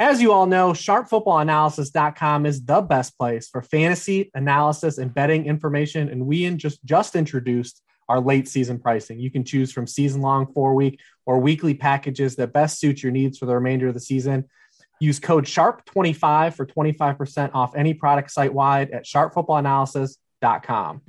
As you all know, sharpfootballanalysis.com is the best place for fantasy analysis and betting information. And we just, just introduced our late season pricing. You can choose from season long, four week, or weekly packages that best suit your needs for the remainder of the season. Use code SHARP25 for 25% off any product site wide at sharpfootballanalysis.com.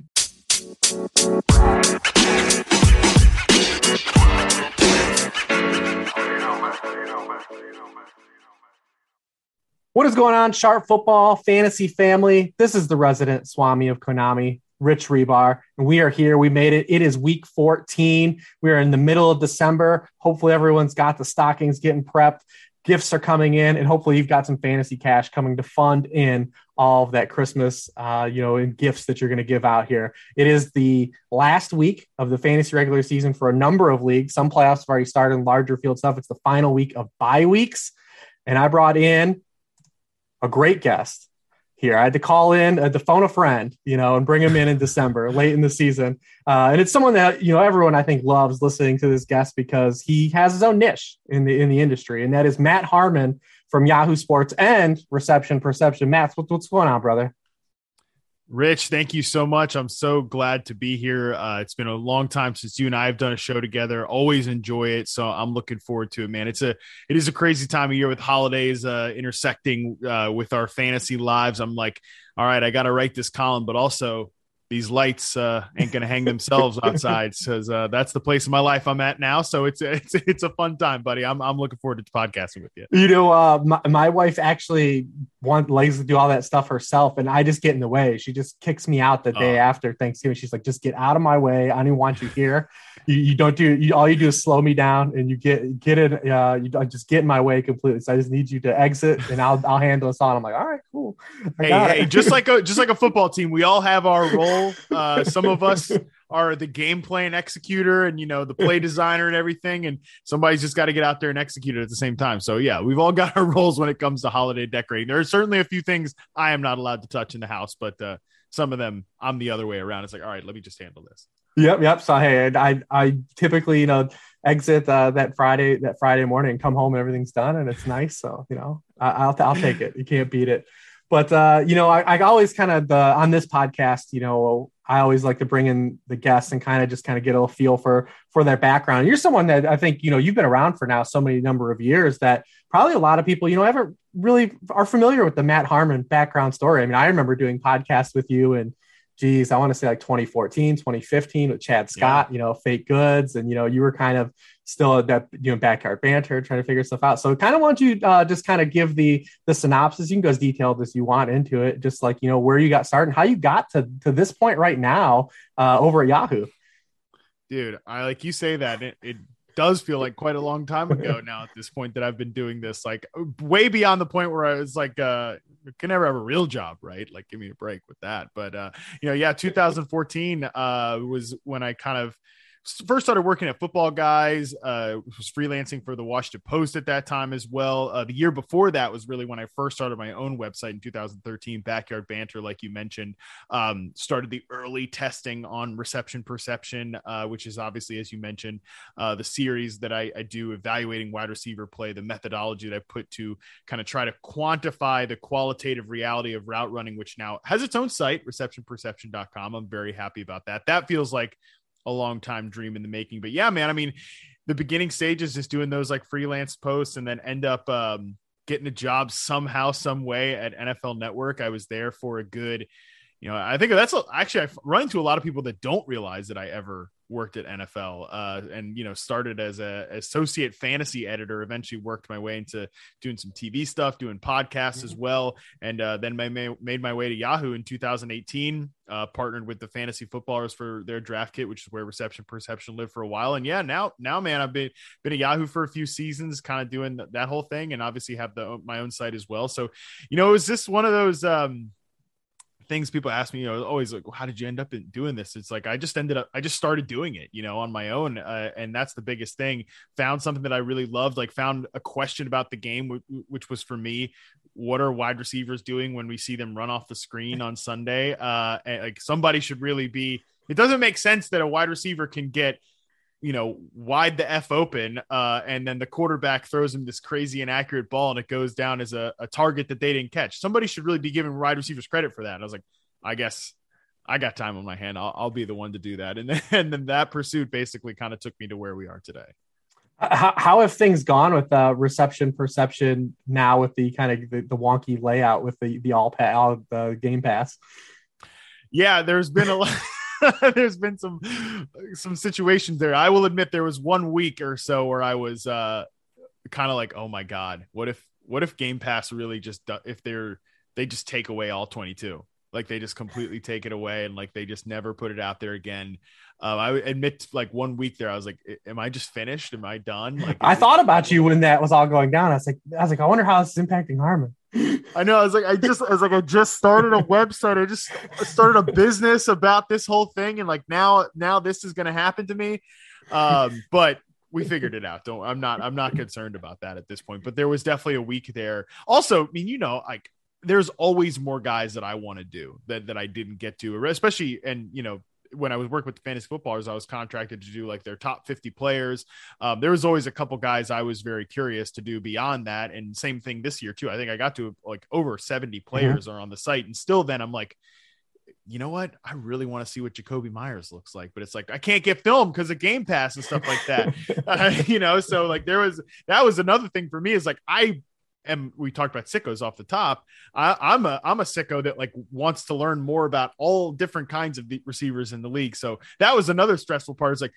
What is going on, Sharp Football Fantasy Family? This is the resident Swami of Konami, Rich Hribar, and we are here. We made it. It is week 14. We are in the middle of December. Hopefully, everyone's got the stockings getting prepped. Gifts are coming in, and hopefully, you've got some fantasy cash coming to fund in all of that Christmas, uh, you know, and gifts that you're going to give out here. It is the last week of the fantasy regular season for a number of leagues. Some playoffs have already started, in larger field stuff. It's the final week of bye weeks, and I brought in a great guest here. I had to call in, to phone a friend, you know, and bring him in in December, late in the season. Uh, and it's someone that you know everyone I think loves listening to this guest because he has his own niche in the in the industry, and that is Matt Harmon from Yahoo Sports and Reception Perception. Matt, what's, what's going on, brother? Rich, thank you so much. I'm so glad to be here. Uh, it's been a long time since you and I have done a show together. Always enjoy it, so I'm looking forward to it, man. It's a it is a crazy time of year with holidays uh, intersecting uh, with our fantasy lives. I'm like, all right, I got to write this column, but also these lights uh, ain't gonna hang themselves outside because uh, that's the place in my life I'm at now. So it's it's it's a fun time, buddy. I'm I'm looking forward to podcasting with you. You know, uh, my, my wife actually want likes to do all that stuff herself, and I just get in the way. She just kicks me out the day after Thanksgiving. She's like, "Just get out of my way. I don't even want you here. You, you don't do you, all you do is slow me down, and you get get it. Uh, you just get in my way completely. So I just need you to exit, and I'll I'll handle this on. I'm like, all right, cool. I hey, hey, just like a just like a football team, we all have our role. Uh, some of us are the game plan executor and you know the play designer and everything and somebody's just got to get out there and execute it at the same time. So yeah we've all got our roles when it comes to holiday decorating. There are certainly a few things i am not allowed to touch in the house but uh, some of them i'm the other way around. It's like all right let me just handle this. Yep yep. So hey i i typically you know exit uh, that friday that friday morning come home and everything's done and it's nice. So you know I, will I'll take it. You can't beat it but uh, you know, I, I always kind of the on this podcast, you know, I always like to bring in the guests and kind of just kind of get a feel for for their background. You're someone that I think you know you've been around for now so many number of years that probably a lot of people you know ever really are familiar with the Matt Harmon background story. I mean, I remember doing podcasts with you and geez, I want to say like 2014, 2015 with Chad Scott, yeah. you know, fake goods. And, you know, you were kind of still at that, you know, backyard banter, trying to figure stuff out. So kind of want you uh, just kind of give the, the synopsis. You can go as detailed as you want into it. Just like, you know, where you got started and how you got to, to this point right now uh, over at Yahoo. Dude, I like you say that it, it does feel like quite a long time ago now at this point that I've been doing this, like way beyond the point where I was like, uh, can never have a real job, right? Like, give me a break with that. But, uh, you know, yeah, 2014 uh, was when I kind of first started working at Football Guys. Uh, was freelancing for the Washington Post at that time as well. Uh, the year before that was really when I first started my own website in 2013. Backyard Banter, like you mentioned, um, started the early testing on reception perception, uh, which is obviously, as you mentioned, uh, the series that I, I do evaluating wide receiver play, the methodology that I put to kind of try to quantify the qualitative reality of route running, which now has its own site, receptionperception.com. I'm very happy about that. That feels like a long time dream in the making. But yeah, man, I mean, the beginning stages just doing those like freelance posts and then end up um, getting a job somehow, some way at NFL Network. I was there for a good, you know, I think that's actually I run into a lot of people that don't realize that I ever worked at NFL uh, and you know started as a associate fantasy editor. Eventually worked my way into doing some TV stuff, doing podcasts mm-hmm. as well, and uh, then made my way to Yahoo in 2018. Uh, partnered with the fantasy footballers for their draft kit, which is where reception perception lived for a while. And yeah, now now man, I've been been at Yahoo for a few seasons, kind of doing that whole thing, and obviously have the my own site as well. So you know, it was just one of those. Um, things people ask me, you know, always like, well, how did you end up doing this? It's like I just ended up, I just started doing it, you know, on my own, uh, and that's the biggest thing. Found something that I really loved, like found a question about the game, which was for me, what are wide receivers doing when we see them run off the screen on Sunday? Uh, like somebody should really be. It doesn't make sense that a wide receiver can get you know, wide the F open. Uh, and then the quarterback throws him this crazy inaccurate ball and it goes down as a, a target that they didn't catch. Somebody should really be giving wide receivers credit for that. And I was like, I guess I got time on my hand. I'll, I'll be the one to do that. And then, and then that pursuit basically kind of took me to where we are today. How, how have things gone with uh, reception perception now with the kind of the, the wonky layout with the the all, pa- all the game pass? Yeah, there's been a lot. there's been some some situations there. I will admit there was one week or so where I was uh, kind of like, oh my god, what if what if Game Pass really just if they're they just take away all 22 like they just completely take it away and like they just never put it out there again. Um, I admit, like one week there, I was like, "Am I just finished? Am I done?" Like, I thought about you when that was all going down. I was like, I was like, I wonder how this is impacting Harmon. I know. I was like, I just, I was like, I just started a website. I just started a business about this whole thing, and like now, now this is going to happen to me. Um, but we figured it out. Don't. I'm not. I'm not concerned about that at this point. But there was definitely a week there. Also, I mean, you know, like there's always more guys that I want to do that that I didn't get to, especially and you know when I was working with the fantasy footballers, I was contracted to do like their top 50 players. Um, there was always a couple guys I was very curious to do beyond that. And same thing this year too. I think I got to like over 70 mm-hmm. players mm-hmm. are on the site. And still then I'm like, you know what? I really want to see what Jakobi Meyers looks like, but it's like I can't get film because of Game Pass and stuff like that. uh, you know, so like there was that was another thing for me is like I and we talked about sickos off the top. I, am a I'm a sicko that like wants to learn more about all different kinds of receivers in the league. So that was another stressful part. Is like,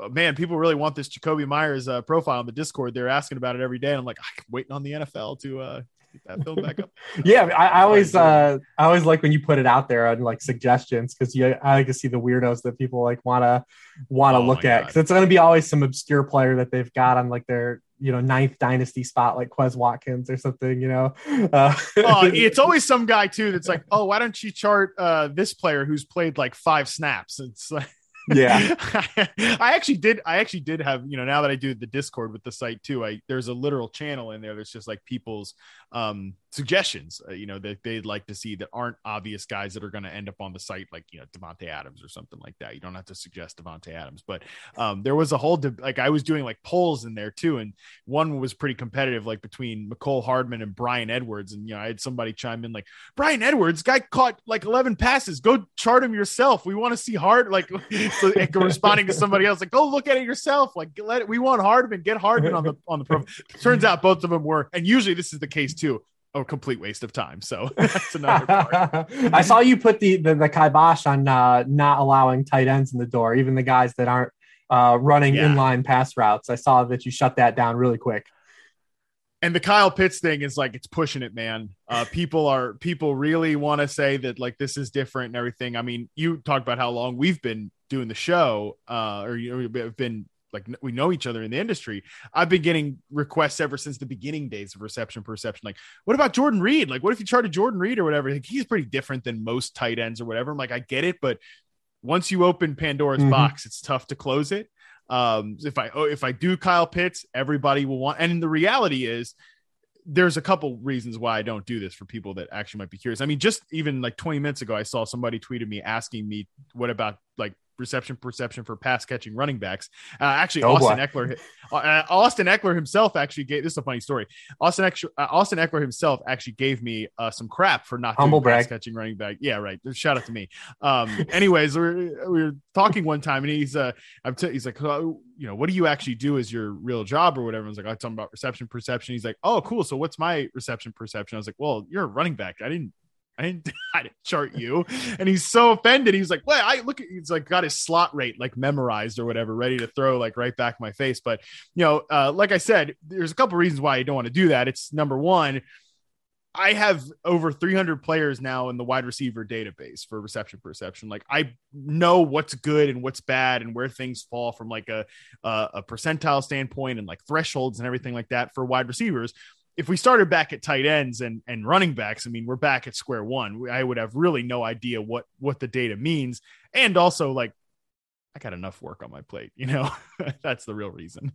oh, man, people really want this Jakobi Meyers uh, profile on the Discord. They're asking about it every day, and I'm like, I'm waiting on the NFL to uh, get that build back up. yeah, I, I always uh, I always like when you put it out there on like suggestions because you I like to see the weirdos that people like want to want to oh look at because it's going to be always some obscure player that they've got on like their you know ninth dynasty spot like Quez Watkins or something. You know, uh, oh, it's always some guy too that's like, oh, why don't you chart uh, this player who's played like five snaps? It's like. yeah i actually did i actually did have you know now that i do the discord with the site too i there's a literal channel in there that's just like people's um suggestions, uh, you know, that they'd like to see that aren't obvious guys that are going to end up on the site, like, you know, Davante Adams or something like that. You don't have to suggest Davante Adams, but um, there was a whole, de- like, I was doing like polls in there too. And one was pretty competitive, like between Mecole Hardman and Bryan Edwards. And, you know, I had somebody chime in like, Bryan Edwards, guy caught like 11 passes. Go chart him yourself. We want to see hard, like, so, responding to somebody else, like, go look at it yourself. Like, let it, we want Hardman, get Hardman on the, on the pro. Turns out both of them were, and usually this is the case too a complete waste of time. So that's another part. I saw you put the, the, the kibosh on uh, not allowing tight ends in the door, even the guys that aren't uh, running yeah. inline pass routes. I saw that you shut that down really quick. And the Kyle Pitts thing is like it's pushing it, man. Uh, people are people really want to say that like this is different and everything. I mean, you talk about how long we've been doing the show, uh, or you know, have been like we know each other in the industry. I've been getting requests ever since the beginning days of reception perception. Like, what about Jordan Reed? Like, what if you charted Jordan Reed or whatever? Like, he's pretty different than most tight ends or whatever. I'm like, I get it, but once you open Pandora's mm-hmm. box, it's tough to close it. Um, if I oh, if I do Kyle Pitts, everybody will want. And the reality is, there's a couple reasons why I don't do this for people that actually might be curious. I mean, just even like 20 minutes ago, I saw somebody tweeted me asking me what about like reception perception for pass catching running backs. Uh, actually, oh, Austin boy. Ekeler, uh, uh, Austin Ekeler himself actually gave this is a funny story. Austin Ekeler, uh, Austin Ekeler himself actually gave me uh, some crap for not Humble doing pass catching running back. Yeah, right. Shout out to me. Um, anyways, we were, we were talking one time, and he's uh, I'm t- he's like, oh, you know, what do you actually do as your real job or whatever? I was like, I'm talking about reception perception. He's like, oh, cool. So what's my reception perception? I was like, well, you're a running back. I didn't I didn't, I didn't chart you. And he's so offended. He's like, well, I look at, he's like got his slot rate like memorized or whatever, ready to throw like right back my face. But, you know, uh, like I said, there's a couple reasons why I don't want to do that. It's number one, I have over 300 players now in the wide receiver database for reception perception. Like I know what's good and what's bad and where things fall from like a, a, a percentile standpoint and like thresholds and everything like that for wide receivers if we started back at tight ends and and running backs, I mean, we're back at square one. I would have really no idea what what the data means, and also like I got enough work on my plate. You know, that's the real reason.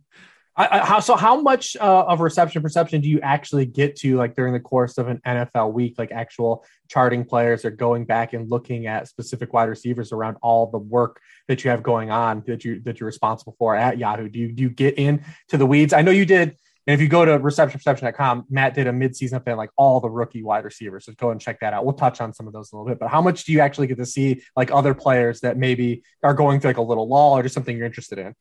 I, I, how so? How much uh, of reception perception do you actually get to, like during the course of an NFL week? Like actual charting players are going back and looking at specific wide receivers around all the work that you have going on that you that you're responsible for at Yahoo. Do you do you get into the weeds? I know you did. And if you go to receptionperception.com, Matt did a midseason update like all the rookie wide receivers. So go and check that out. We'll touch on some of those a little bit. But how much do you actually get to see like other players that maybe are going through like a little lull or just something you're interested in?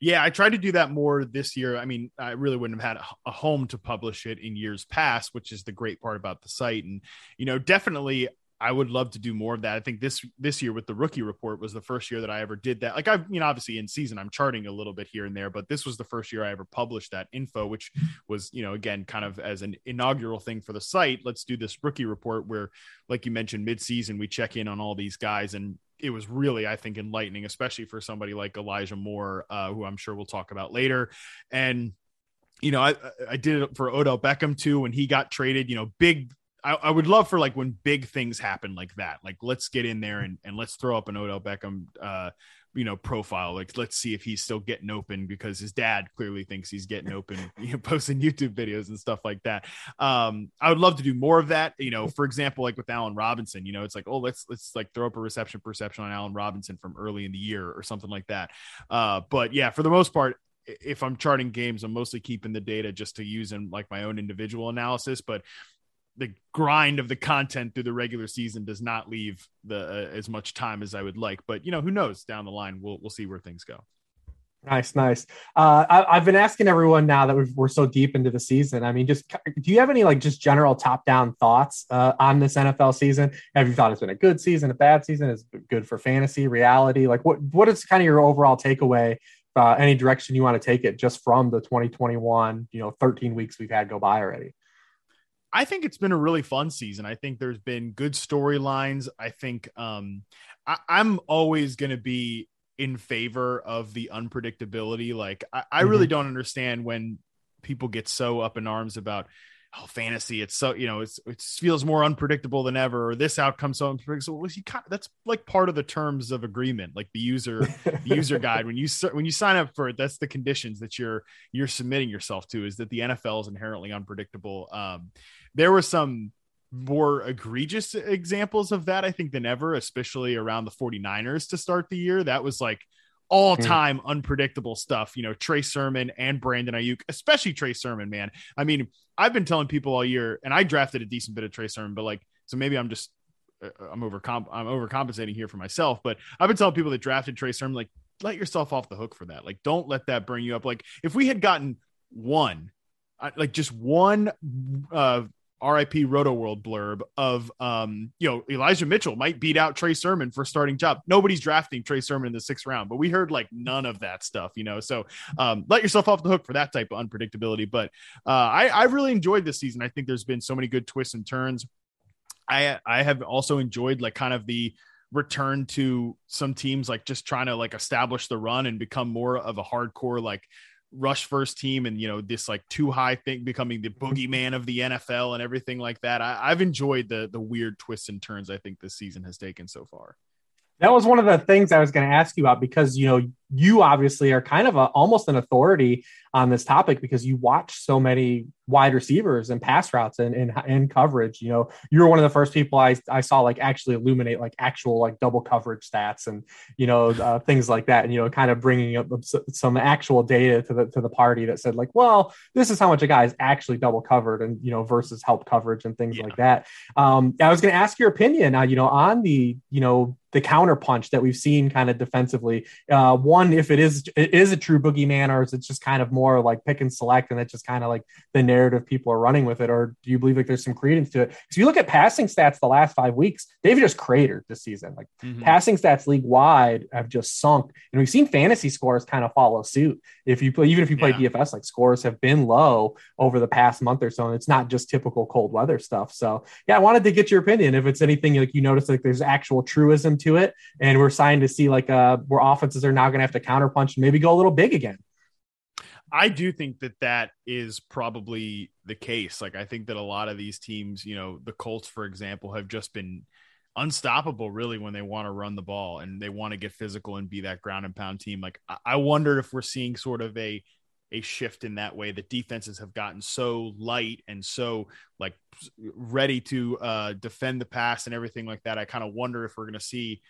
Yeah, I tried to do that more this year. I mean, I really wouldn't have had a home to publish it in years past, which is the great part about the site. And, you know, definitely I would love to do more of that. I think this this year with the rookie report was the first year that I ever did that. Like I've, you know, obviously in season I'm charting a little bit here and there, but this was the first year I ever published that info, which was, you know, again, kind of as an inaugural thing for the site. Let's do this rookie report where, like you mentioned, midseason we check in on all these guys and it was really, I think, enlightening, especially for somebody like Elijah Moore, uh, who I'm sure we'll talk about later. And you know, I I did it for Odell Beckham too when he got traded. You know, big. I, I would love for like when big things happen like that. Like let's get in there and and let's throw up an Odell Beckham uh, you know profile like let's see if he's still getting open because his dad clearly thinks he's getting open you know posting youtube videos and stuff like that um i would love to do more of that you know for example like with allen robinson you know it's like oh let's let's like throw up a reception perception on allen robinson from early in the year or something like that uh but yeah for the most part if I'm charting games, I'm mostly keeping the data just to use in like my own individual analysis. But the grind of the content through the regular season does not leave the uh, as much time as I would like. But you know, who knows? Down the line, we'll we'll see where things go. Nice, nice. Uh, I, have been asking everyone now that we are so deep into the season. I mean, just do you have any like just general top down thoughts uh, on this NFL season? Have you thought it's been a good season, a bad season? Is good for fantasy, reality? Like, what what is kind of your overall takeaway? Uh, any direction you want to take it just from the 2021, you know, 13 weeks we've had go by already? I think it's been a really fun season. I think there's been good storylines. I think um, I, am always going to be in favor of the unpredictability. Like, I, I mm-hmm. really don't understand when people get so up in arms about oh fantasy it's so you know it's it feels more unpredictable than ever or this outcome so unpredictable well, you kind of, that's like part of the terms of agreement like the user the user guide when you when you sign up for it that's the conditions that you're you're submitting yourself to is that the NFL is inherently unpredictable um there were some more egregious examples of that I think than ever especially around the 49ers to start the year that was like all time mm. unpredictable stuff. You know, Trey Sermon and Brandon Aiyuk, especially Trey Sermon, man. I mean, I've been telling people all year, and I drafted a decent bit of Trey Sermon, but like, so maybe I'm just uh, I'm over I'm overcompensating here for myself, but I've been telling people that drafted Trey Sermon, like, let yourself off the hook for that. Like, don't let that bring you up. Like, if we had gotten one, like just one uh RIP Rotoworld blurb of um, you know, Elijah Mitchell might beat out Trey Sermon for starting job. Nobody's drafting Trey Sermon in the sixth round, but we heard like none of that stuff, you know. So um, let yourself off the hook for that type of unpredictability. But uh, I, I really enjoyed this season. I think there's been so many good twists and turns. I I have also enjoyed like kind of the return to some teams like just trying to like establish the run and become more of a hardcore like rush first team and you know this like two high thing becoming the boogeyman of the NFL and everything like that. I, have enjoyed the the weird twists and turns I think this season has taken so far. That was one of the things I was going to ask you about because you know you obviously are kind of a, almost an authority on this topic because you watch so many wide receivers and pass routes and in, in, coverage. You know, you were one of the first people I, I saw like actually illuminate like actual like double coverage stats and you know uh, things like that, and you know, kind of bringing up some actual data to the to the party that said like, well, this is how much a guy is actually double covered and you know versus help coverage and things yeah. like that. Um, I was going to ask your opinion, uh, you know, on the you know the counter punch that we've seen kind of defensively. Uh, one, if it is it is a true boogeyman, or is it just kind of more like pick and select, and that's just kind of like the narrative people are running with it, or do you believe like there's some credence to it? Because if you look at passing stats the last five weeks, they've just cratered this season. Like mm-hmm. passing stats league wide have just sunk, and we've seen fantasy scores kind of follow suit. If you play, even if you play yeah. DFS, like scores have been low over the past month or so, and it's not just typical cold weather stuff. So yeah, I wanted to get your opinion if it's anything like you notice like there's actual truism to it, and we're starting to see like uh where offenses are now going to have to counterpunch and maybe go a little big again. I do think that that is probably the case. Like, I think that a lot of these teams, you know, the Colts, for example, have just been unstoppable really when they want to run the ball and they want to get physical and be that ground and pound team. Like, I wonder if we're seeing sort of a a shift in that way that defenses have gotten so light and so like ready to uh, defend the pass and everything like that. I kind of wonder if we're going to see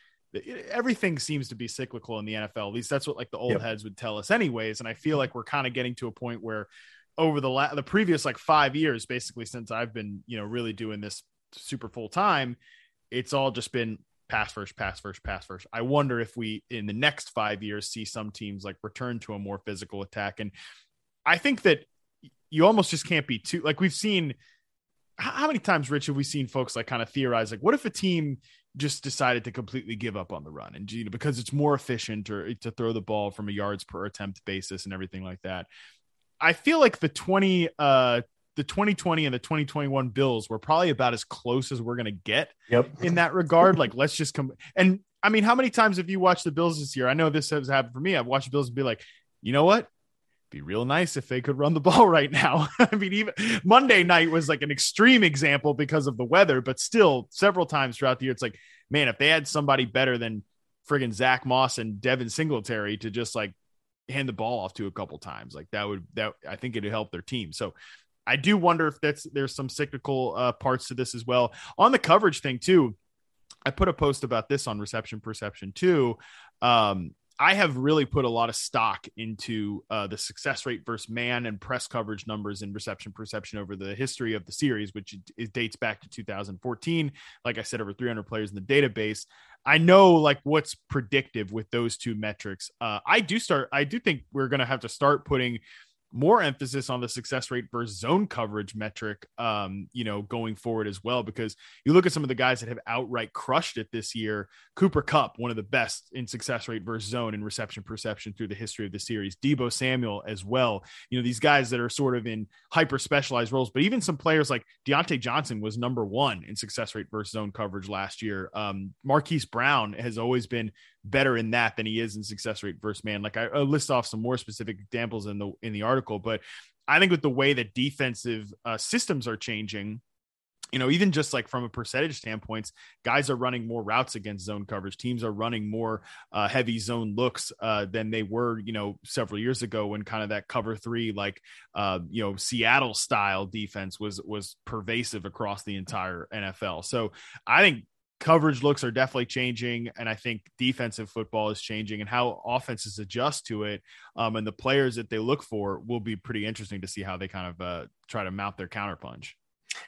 everything seems to be cyclical in the NFL. At least that's what like the old yep. heads would tell us anyways. And I feel mm-hmm. like we're kind of getting to a point where over the la- the previous like 5 years basically since I've been, you know, really doing this super full time, it's all just been pass first, pass first, pass first. I wonder if we in the next 5 years see some teams like return to a more physical attack and I think that you almost just can't be too like we've seen how many times rich have we seen folks like kind of theorize like what if a team just decided to completely give up on the run and you know because it's more efficient or to throw the ball from a yards per attempt basis and everything like that. I feel like the 20 uh the 2020 and the 2021 Bills were probably about as close as we're going to get yep. in that regard. like let's just come and I mean how many times have you watched the Bills this year? I know this has happened for me. I've watched the Bills and be like, "You know what? Be real nice if they could run the ball right now. I mean, even Monday night was like an extreme example because of the weather, but still, several times throughout the year, it's like, man, if they had somebody better than friggin' Zach Moss and Devin Singletary to just like hand the ball off to a couple times, like that would that I think it'd help their team. So I do wonder if that's there's some cyclical uh, parts to this as well on the coverage thing too. I put a post about this on reception perception too. Um, I have really put a lot of stock into uh, the success rate versus man and press coverage numbers in reception perception over the history of the series, which dates back to 2014. Like I said, over 300 players in the database. I know like what's predictive with those two metrics. Uh, I do start. I do think we're going to have to start putting more emphasis on the success rate versus zone coverage metric, um, you know, going forward as well. Because you look at some of the guys that have outright crushed it this year. Cooper Kupp, one of the best in success rate versus zone and reception perception through the history of the series. Deebo Samuel as well. You know, these guys that are sort of in hyper specialized roles, but even some players like Diontae Johnson was number one in success rate versus zone coverage last year. Um, Marquise Brown has always been better in that than he is in success rate versus man. Like I, I list off some more specific examples in the in the article, but I think with the way that defensive uh, systems are changing, you know, even just like from a percentage standpoint, guys are running more routes against zone coverage. Teams are running more uh, heavy zone looks uh, than they were, you know, several years ago when kind of that cover three, like, uh, you know, Seattle style defense was was pervasive across the entire NFL. So I think coverage looks are definitely changing and i think defensive football is changing and how offenses adjust to it um, and the players that they look for will be pretty interesting to see how they kind of uh, try to mount their counterpunch.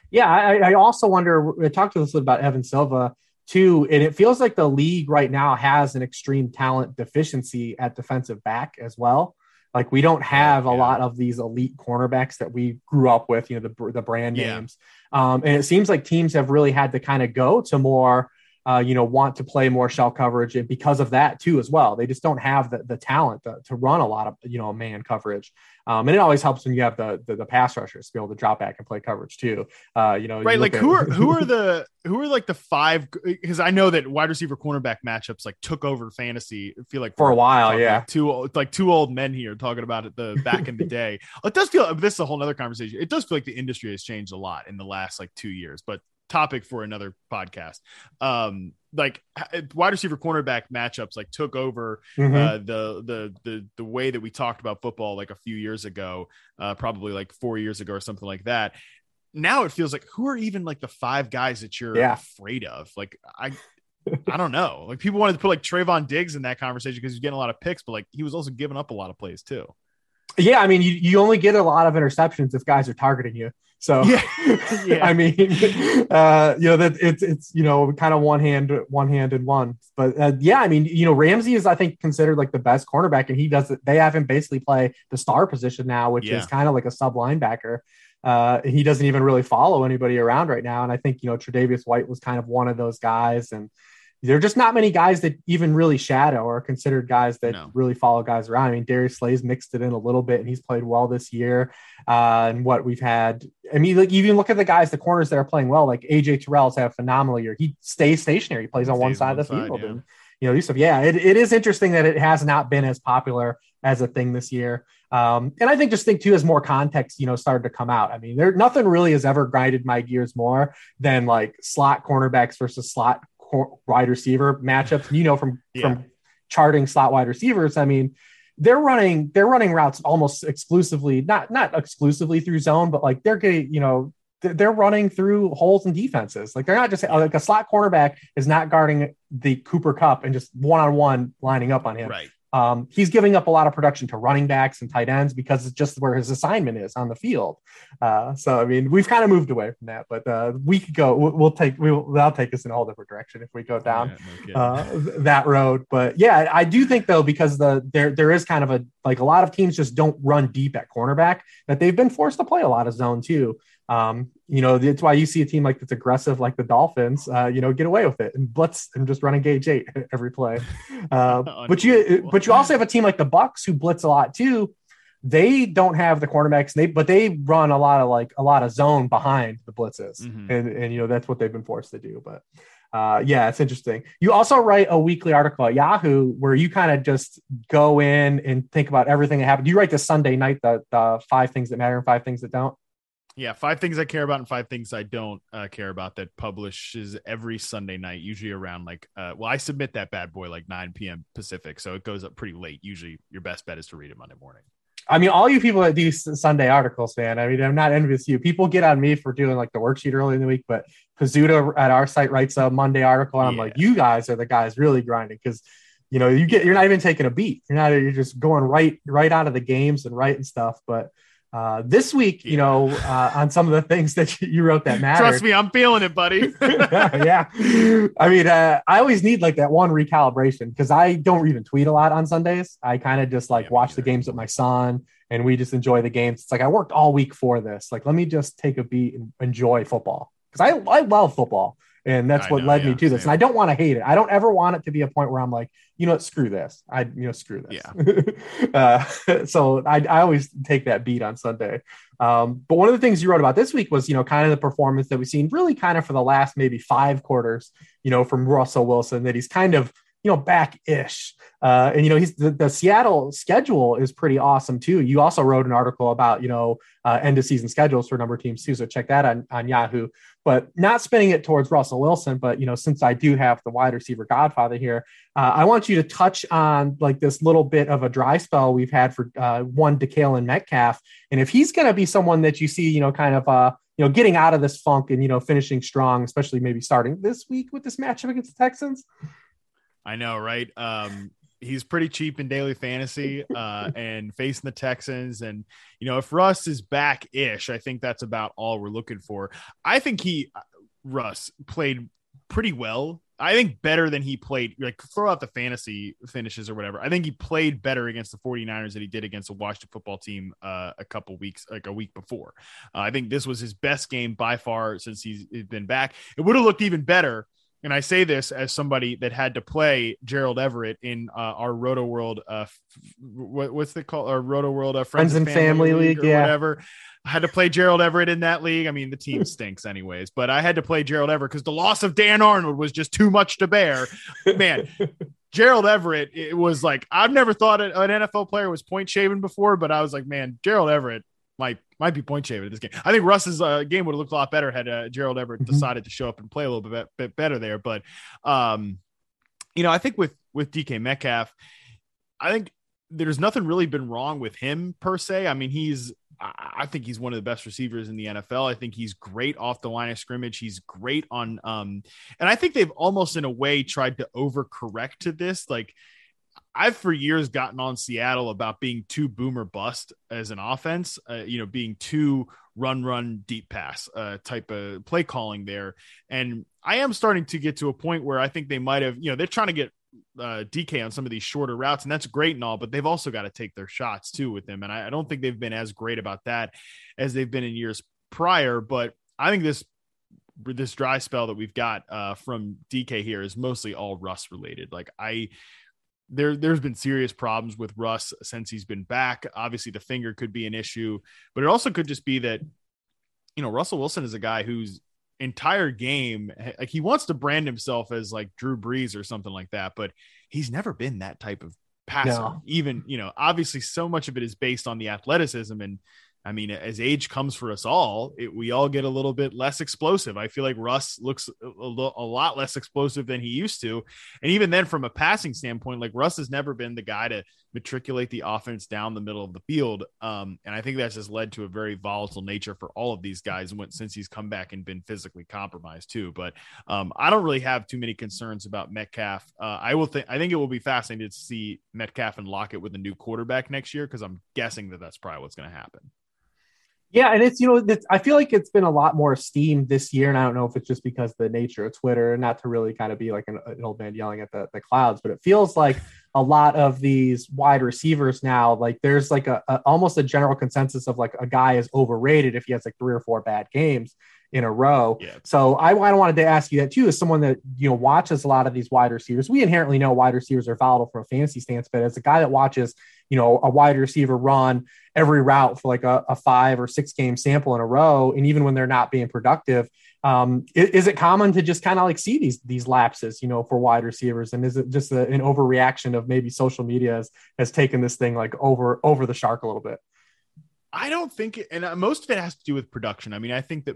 Yeah I, I, also wonder i talked to us about evan silva too and it feels like the league right now has an extreme talent deficiency at defensive back as well like we don't have yeah. a lot of these elite cornerbacks that we grew up with, you know, the the brand yeah. names. Um, and it seems like teams have really had to kind of go to more uh, you know, want to play more shell coverage, and because of that too, as well, they just don't have the, the talent to, to run a lot of you know man coverage. Um, and it always helps when you have the, the, the pass rushers to be able to drop back and play coverage too. Uh, you know, right? You like who are who are the who are like the five? Because I know that wide receiver cornerback matchups like took over fantasy. I feel like for a while, yeah. Like two like two old men here talking about it the back in the day. It does feel this is a whole other conversation. It does feel like the industry has changed a lot in the last like two years, but topic for another podcast. Um, like wide receiver cornerback matchups like took over mm-hmm. uh, the the the the way that we talked about football like a few years ago, uh, probably like four years ago or something like that. Now it feels like who are even like the five guys that you're yeah. afraid of? Like I. I don't know. Like people wanted to put like Trevon Diggs in that conversation because he's getting a lot of picks, but like he was also giving up a lot of plays too. Yeah, I mean, you, you only get a lot of interceptions if guys are targeting you. So yeah, yeah. I mean, uh, you know that it's it's you know kind of one hand one hand and one, but uh, yeah, I mean you know Ramsey is I think considered like the best cornerback, and he does it. They have him basically play the star position now, which yeah. is kind of like a sub linebacker. Uh, he doesn't even really follow anybody around right now, and I think you know Tre'Davious White was kind of one of those guys, and there are just not many guys that even really shadow or considered guys that no. really follow guys around. I mean, Darius Slay's mixed it in a little bit and he's played well this year. Uh, and what we've had, I mean, like even look at the guys, the corners that are playing well, like AJ Terrell's had a phenomenal year. He stays stationary, he plays on one side of the field. Yeah. And, you know, these stuff. Yeah, it, it is interesting that it has not been as popular as a thing this year. Um, and I think just think too, as more context, you know, started to come out. I mean, there nothing really has ever grinded my gears more than like slot cornerbacks versus slot wide receiver matchups. You know, from yeah. from charting slot wide receivers, I mean, they're running they're running routes almost exclusively, not not exclusively through zone, but like they're getting, you know, they're running through holes in defenses. Like they're not just uh, like a slot cornerback is not guarding the Cooper Kupp and just one on one lining up on him. Right. Um, he's giving up a lot of production to running backs and tight ends because it's just where his assignment is on the field. Uh, so I mean, we've kind of moved away from that, but uh, we could go. We'll, take. We'll that'll take us in a whole different direction if we go down yeah, no uh, that road. But yeah, I do think though because the there there is kind of a like a lot of teams just don't run deep at cornerback that they've been forced to play a lot of zone too. Um, you know, that's why you see a team like that's aggressive, like the Dolphins, uh, you know, get away with it and blitz and just run a gauge eight every play. Uh, but you, but you also have a team like the Bucs who blitz a lot too. They don't have the cornerbacks, they but they run a lot of like a lot of zone behind the blitzes, mm-hmm. and and you know that's what they've been forced to do. But uh, yeah, it's interesting. You also write a weekly article at Yahoo where you kind of just go in and think about everything that happened. You write the Sunday night, the, the five things that matter and five things that don't. Yeah, five things I care about and five things I don't uh, care about that publishes every Sunday night, usually around like, uh, well, I submit that bad boy like 9 p.m. Pacific. So it goes up pretty late. Usually your best bet is to read it Monday morning. I mean, all you people that do Sunday articles, man. I mean, I'm not envious of you. People get on me for doing like the worksheet early in the week, but Pizzuto at our site writes a Monday article, and I'm yeah. like, you guys are the guys really grinding because you know you get you're not even taking a beat. You're not you're just going right right out of the games and writing stuff. But uh, this week, you know, uh, on some of the things that you wrote that matter. Trust me, I'm feeling it, buddy. yeah, I mean, uh, I always need like that one recalibration because I don't even tweet a lot on Sundays. I kind of just like yeah, watch the games with my son, and we just enjoy the games. It's like I worked all week for this. Like, let me just take a beat and enjoy football because I I love football. And that's I what know, led yeah, me to this. Same. And I don't want to hate it. I don't ever want it to be a point where I'm like, you know what, screw this. I, you know, screw this. Yeah. uh, so I, I always take that beat on Sunday. Um, but one of the things you wrote about this week was, you know, kind of the performance that we've seen really kind of for the last maybe five quarters, you know, from Russell Wilson, that he's kind of, you know, back ish. Uh, and, you know, he's the, the, Seattle schedule is pretty awesome too. You also wrote an article about, you know, uh, end of season schedules for number teams too. So check that on, on Yahoo but not spinning it towards Russell Wilson. But you know, since I do have the wide receiver godfather here, uh, I want you to touch on like this little bit of a dry spell we've had for uh, one DeKaylin Metcalf, and if he's going to be someone that you see, you know, kind of uh, you know, getting out of this funk and you know, finishing strong, especially maybe starting this week with this matchup against the Texans. I know, right? Um, he's pretty cheap in daily fantasy uh, and facing the Texans. And, you know, if Russ is back ish, I think that's about all we're looking for. I think he, uh, Russ, played pretty well. I think better than he played, like throw out the fantasy finishes or whatever. I think he played better against the 49ers than he did against the Washington football team uh, a couple weeks, like a week before. Uh, I think this was his best game by far since he's been back. It would have looked even better and I say this as somebody that had to play Gerald Everett in uh, our Rotoworld, uh, f- what, what's the call? Our Rotoworld uh, Friends, Friends and Family, Family League, or yeah. whatever. I had to play Gerald Everett in that league. I mean, the team stinks anyways, but I had to play Gerald Everett because the loss of Dan Arnold was just too much to bear. Man, Gerald Everett, it was like I've never thought an NFL player was point shaving before, but I was like, man, Gerald Everett might might be point shaving in this game. I think Russ's uh, game would have looked a lot better had uh, Gerald Everett mm-hmm. decided to show up and play a little bit, bit better there. But um, you know, I think with with DK Metcalf, I think there's nothing really been wrong with him per se. I mean, he's I think he's one of the best receivers in the NFL. I think he's great off the line of scrimmage. He's great on um and I think they've almost in a way tried to overcorrect to this like I've for years gotten on Seattle about being too boomer bust as an offense, uh, you know, being too run, run, deep pass uh, type of play calling there. And I am starting to get to a point where I think they might have, you know, they're trying to get uh, DK on some of these shorter routes, and that's great and all, but they've also got to take their shots too with them. And I, I don't think they've been as great about that as they've been in years prior. But I think this this dry spell that we've got uh, from DK here is mostly all Russ related. Like I there there's been serious problems with Russ since he's been back. Obviously, the finger could be an issue, but it also could just be that you know Russell Wilson is a guy whose entire game like he wants to brand himself as like Drew Brees or something like that, but he's never been that type of passer. No. Even you know, obviously, so much of it is based on the athleticism and I mean, as age comes for us all, it, we all get a little bit less explosive. I feel like Russ looks a, a, a, lot less explosive than he used to. And even then, from a passing standpoint, like Russ has never been the guy to matriculate the offense down the middle of the field. Um, and I think that's just led to a very volatile nature for all of these guys when, since he's come back and been physically compromised too. But um, I don't really have too many concerns about Metcalf. Uh, I will think I think it will be fascinating to see Metcalf and Lockett with a new quarterback next year because I'm guessing that that's probably what's going to happen. Yeah, and it's you know it's, I feel like it's been a lot more esteemed this year, and I don't know if it's just because the nature of Twitter, not to really kind of be like an, an old man yelling at the, the clouds, but it feels like a lot of these wide receivers now, like there's like a, a almost a general consensus of like a guy is overrated if he has like three or four bad games in a row. Yeah. So I, I wanted to ask you that too, as someone that you know watches a lot of these wide receivers. We inherently know wide receivers are volatile from a fantasy stance, but as a guy that watches, you know, a wide receiver run every route for like a, a five or six game sample in a row, and even when they're not being productive, um, is, is, it common to just kind of like see these these lapses, you know, for wide receivers, and is it just a, an overreaction of maybe social media has, has taken this thing like over over the shark a little bit? I don't think, and uh, most of it has to do with production. I mean, I think that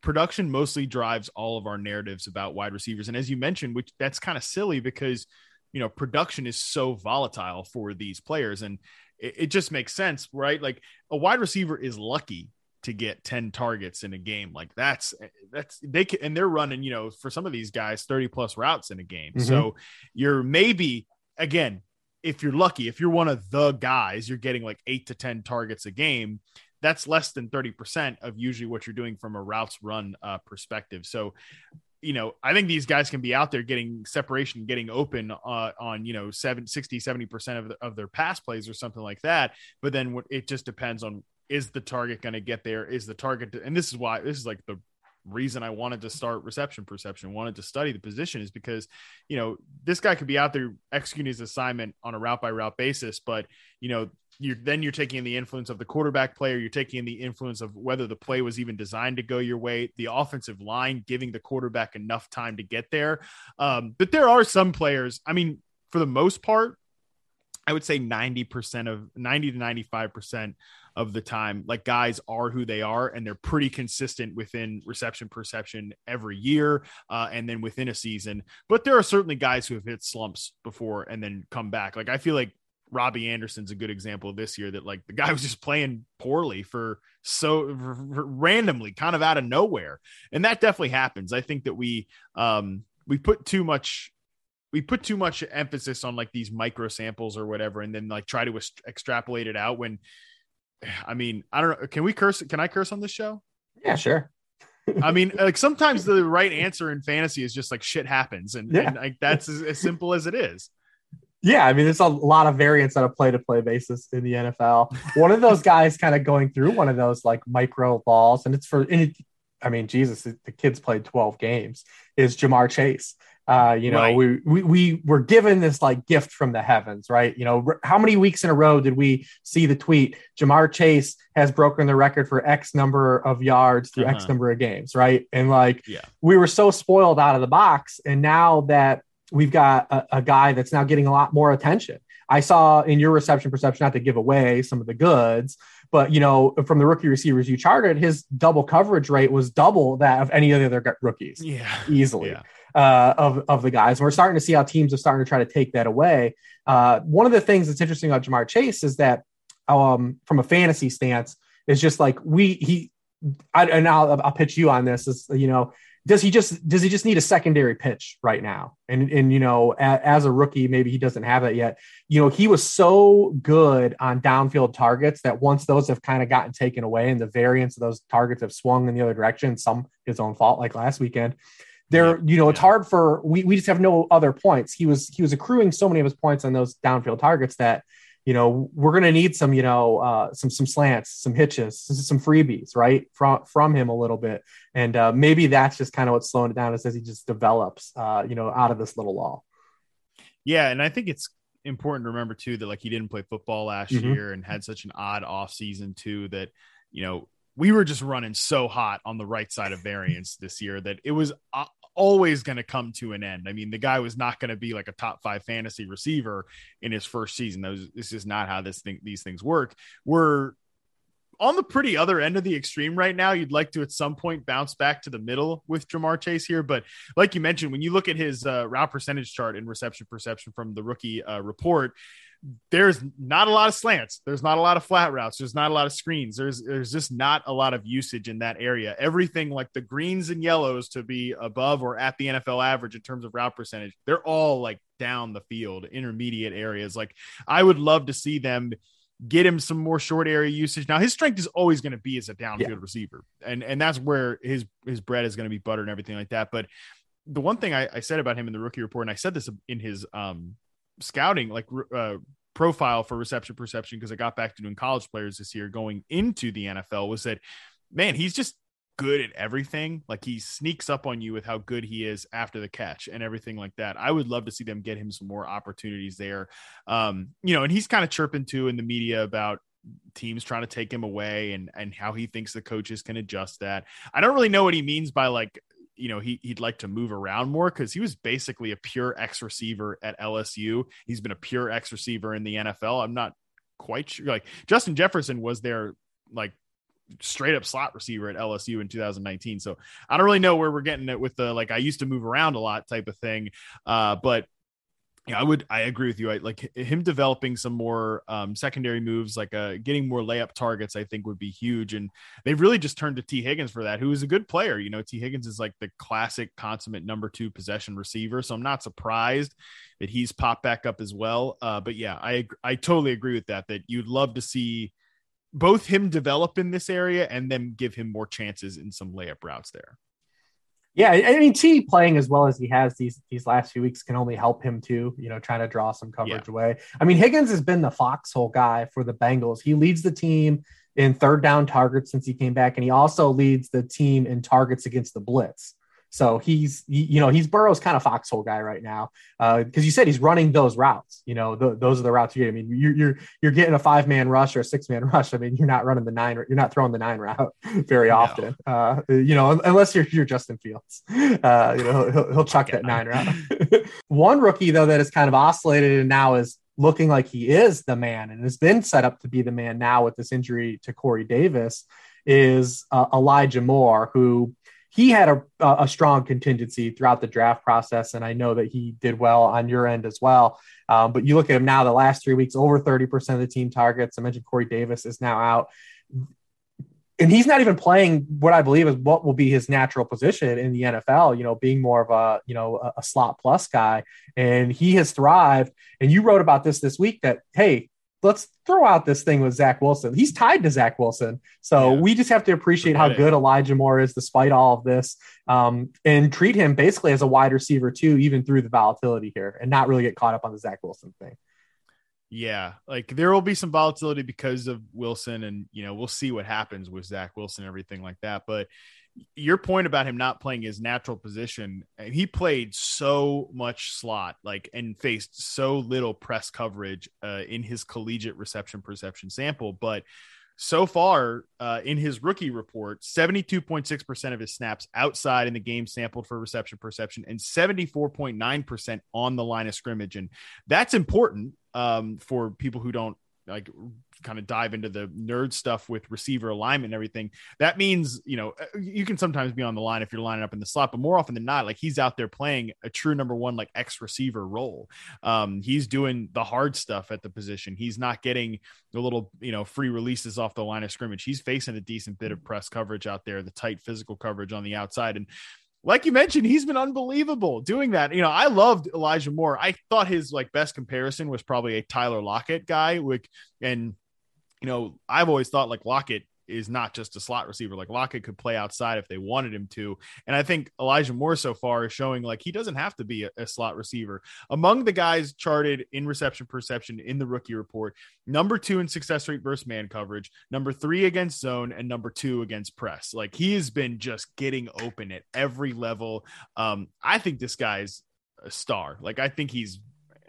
production mostly drives all of our narratives about wide receivers. And as you mentioned, which that's kind of silly because, you know, production is so volatile for these players. And it, it just makes sense, right? Like a wide receiver is lucky to get 10 targets in a game. Like that's, that's, they can, and they're running, you know, for some of these guys, 30 plus routes in a game. Mm-hmm. So you're maybe, again, if you're lucky, if you're one of the guys, you're getting like eight to 10 targets a game. That's less than 30% of usually what you're doing from a routes run uh, perspective. So, you know, I think these guys can be out there getting separation, getting open uh, on, you know, seven, 60, 70% of, the, of their pass plays or something like that. But then it just depends on is the target going to get there? Is the target, and this is why this is like the reason I wanted to start reception perception, wanted to study the position is because, you know, this guy could be out there executing his assignment on a route by route basis, but you know, you're then you're taking the influence of the quarterback player, you're taking the influence of whether the play was even designed to go your way, the offensive line giving the quarterback enough time to get there. Um, but there are some players, I mean, for the most part, I would say 90% of 90 to 95% of the time. Like guys are who they are, and they're pretty consistent within reception perception every year, uh, and then within a season. But there are certainly guys who have hit slumps before and then come back. Like I feel like Robbie Anderson's a good example this year that like the guy was just playing poorly for so for randomly, kind of out of nowhere, and that definitely happens. I think that we um we put too much we put too much emphasis on like these micro samples or whatever and then like try to extrapolate it out when I mean, I don't know. Can we curse? Can I curse on this show? Yeah, sure. I mean, like sometimes the right answer in fantasy is just like shit happens, and, yeah. and like that's as, as, simple as it is. Yeah, I mean, there's a lot of variance on a play to play basis in the NFL. One of those guys kind of going through one of those like micro balls, and it's for, and it, I mean, Jesus, the kid's played 12 games, is Ja'Marr Chase. Uh, you know, right. we, we we were given this like gift from the heavens, right? You know, how many weeks in a row did we see the tweet? Ja'Marr Chase has broken the record for X number of yards through uh-huh. X number of games, right? And like, yeah. we were so spoiled out of the box, and now that we've got a, a guy that's now getting a lot more attention. I saw in your reception perception, not to give away some of the goods, but you know, from the rookie receivers you charted, his double coverage rate was double that of any of the other rookies. Yeah, easily. Yeah uh, of, of the guys. And we're starting to see how teams are starting to try to take that away. Uh, one of the things that's interesting about Ja'Marr Chase is that um, from a fantasy stance, is just like we, he, I, and I'll, I'll pitch you on this is, you know, does he just does he just need a secondary pitch right now? And and you know a, as a rookie maybe he doesn't have that yet. You know he was so good on downfield targets that once those have kind of gotten taken away and the variance of those targets have swung in the other direction some his own fault like last weekend there, you know, it's hard for we, we just have no other points. He was he was accruing so many of his points on those downfield targets that you know we're going to need some you know uh, some some slants, some hitches, some freebies, right from from him a little bit, and uh, maybe that's just kind of what's slowing it down is as he just develops, uh, you know, out of this little law. Yeah, and I think it's important to remember too that like he didn't play football last mm-hmm. year and had such an odd off season too that you know we were just running so hot on the right side of variance this year that it was uh, always going to come to an end. I mean, the guy was not going to be like a top five fantasy receiver in his first season. Was, this is not how this thing, these things work. We're on the pretty other end of the extreme right now. You'd like to at some point bounce back to the middle with Ja'Marr Chase here, but like you mentioned, when you look at his uh, route percentage chart and reception perception from the rookie uh, report, there's not a lot of slants. There's not a lot of flat routes. There's not a lot of screens. There's there's just not a lot of usage in that area. Everything like the greens and yellows to be above or at the NFL average in terms of route percentage, they're all like down the field, intermediate areas. Like I would love to see them get him some more short area usage. Now his strength is always going to be as a downfield yeah. receiver, and and that's where his his bread is going to be butter and everything like that. But the one thing I, I said about him in the rookie report, and I said this in his um scouting like uh, profile for reception perception because I got back to doing college players this year going into the NFL was that man, he's just good at everything. Like he sneaks up on you with how good he is after the catch and everything like that. I would love to see them get him some more opportunities there. Um, you know, and he's kind of chirping too in the media about teams trying to take him away and and how he thinks the coaches can adjust that. I don't really know what he means by like you know he he'd like to move around more because he was basically a pure X receiver at LSU. He's been a pure X receiver in the NFL. I'm not quite sure. Like Justin Jefferson was their like straight up slot receiver at LSU in 2019. So I don't really know where we're getting it with the like I used to move around a lot type of thing. Uh, but yeah, I would. I agree with you. I like him developing some more um, secondary moves, like uh, getting more layup targets. I think would be huge, and they've really just turned to Tee Higgins for that, who is a good player. You know, Tee Higgins is like the classic consummate number two possession receiver, so I'm not surprised that he's popped back up as well. Uh, but yeah, I I totally agree with that. That you'd love to see both him develop in this area and then give him more chances in some layup routes there. Yeah, I mean, Tee playing as well as he has these these last few weeks can only help him too. You know, trying to draw some coverage yeah. away. I mean, Higgins has been the foxhole guy for the Bengals. He leads the team in third down targets since he came back, and he also leads the team in targets against the blitz. So he's, he, you know, he's Burrow's kind of foxhole guy right now because uh, you said he's running those routes. You know, the, those are the routes you get. I mean, you're you're you're getting a five man rush or a six man rush. I mean, you're not running the nine. You're not throwing the nine route very often. No. Uh, you know, unless you're you're Justin Fields. Uh, you know, he'll, he'll chuck that nine route. One rookie though that is kind of oscillated and now is looking like he is the man and has been set up to be the man now with this injury to Corey Davis is uh, Elijah Moore, who he had a, a strong contingency throughout the draft process, and I know that he did well on your end as well. Um, but you look at him now, the last three weeks, over 30% of the team targets. I mentioned Corey Davis is now out. And he's not even playing what I believe is what will be his natural position in the NFL, you know, being more of a, you know, a, a slot plus guy. And he has thrived. And you wrote about this this week that, hey, let's throw out this thing with Zach Wilson. He's tied to Zach Wilson. So yeah. we just have to appreciate how good Elijah Moore is despite all of this um, and treat him basically as a wide receiver too, even through the volatility here and not really get caught up on the Zach Wilson thing. Yeah, like there will be some volatility because of Wilson, and you know we'll see what happens with Zach Wilson and everything like that. But your point about him not playing his natural position, he played so much slot, like, and faced so little press coverage uh, in his collegiate reception perception sample. But so far uh, in his rookie report, 72.6% of his snaps outside in the game sampled for reception perception and 74.9% on the line of scrimmage. And that's important um, for people who don't like kind of dive into the nerd stuff with receiver alignment and everything, that means, you know, uh, you can sometimes be on the line if you're lining up in the slot, but more often than not, like he's out there playing a true number one, like X receiver role. Um, he's doing the hard stuff at the position. He's not getting the little, you know, free releases off the line of scrimmage. He's facing a decent bit of press coverage out there, the tight physical coverage on the outside. And like you mentioned, he's been unbelievable doing that. You know, I loved Elijah Moore. I thought his like best comparison was probably a Tyler Lockett guy, which and you know, I've always thought like Lockett is not just a slot receiver. Like Lockett could play outside if they wanted him to. And I think Elijah Moore so far is showing like he doesn't have to be a, a, slot receiver. Among the guys charted in reception perception in the rookie report, number two in success rate versus man coverage, number three against zone, and number two against press. Like he has been just getting open at every level. Um, I think this guy's a star. Like I think he's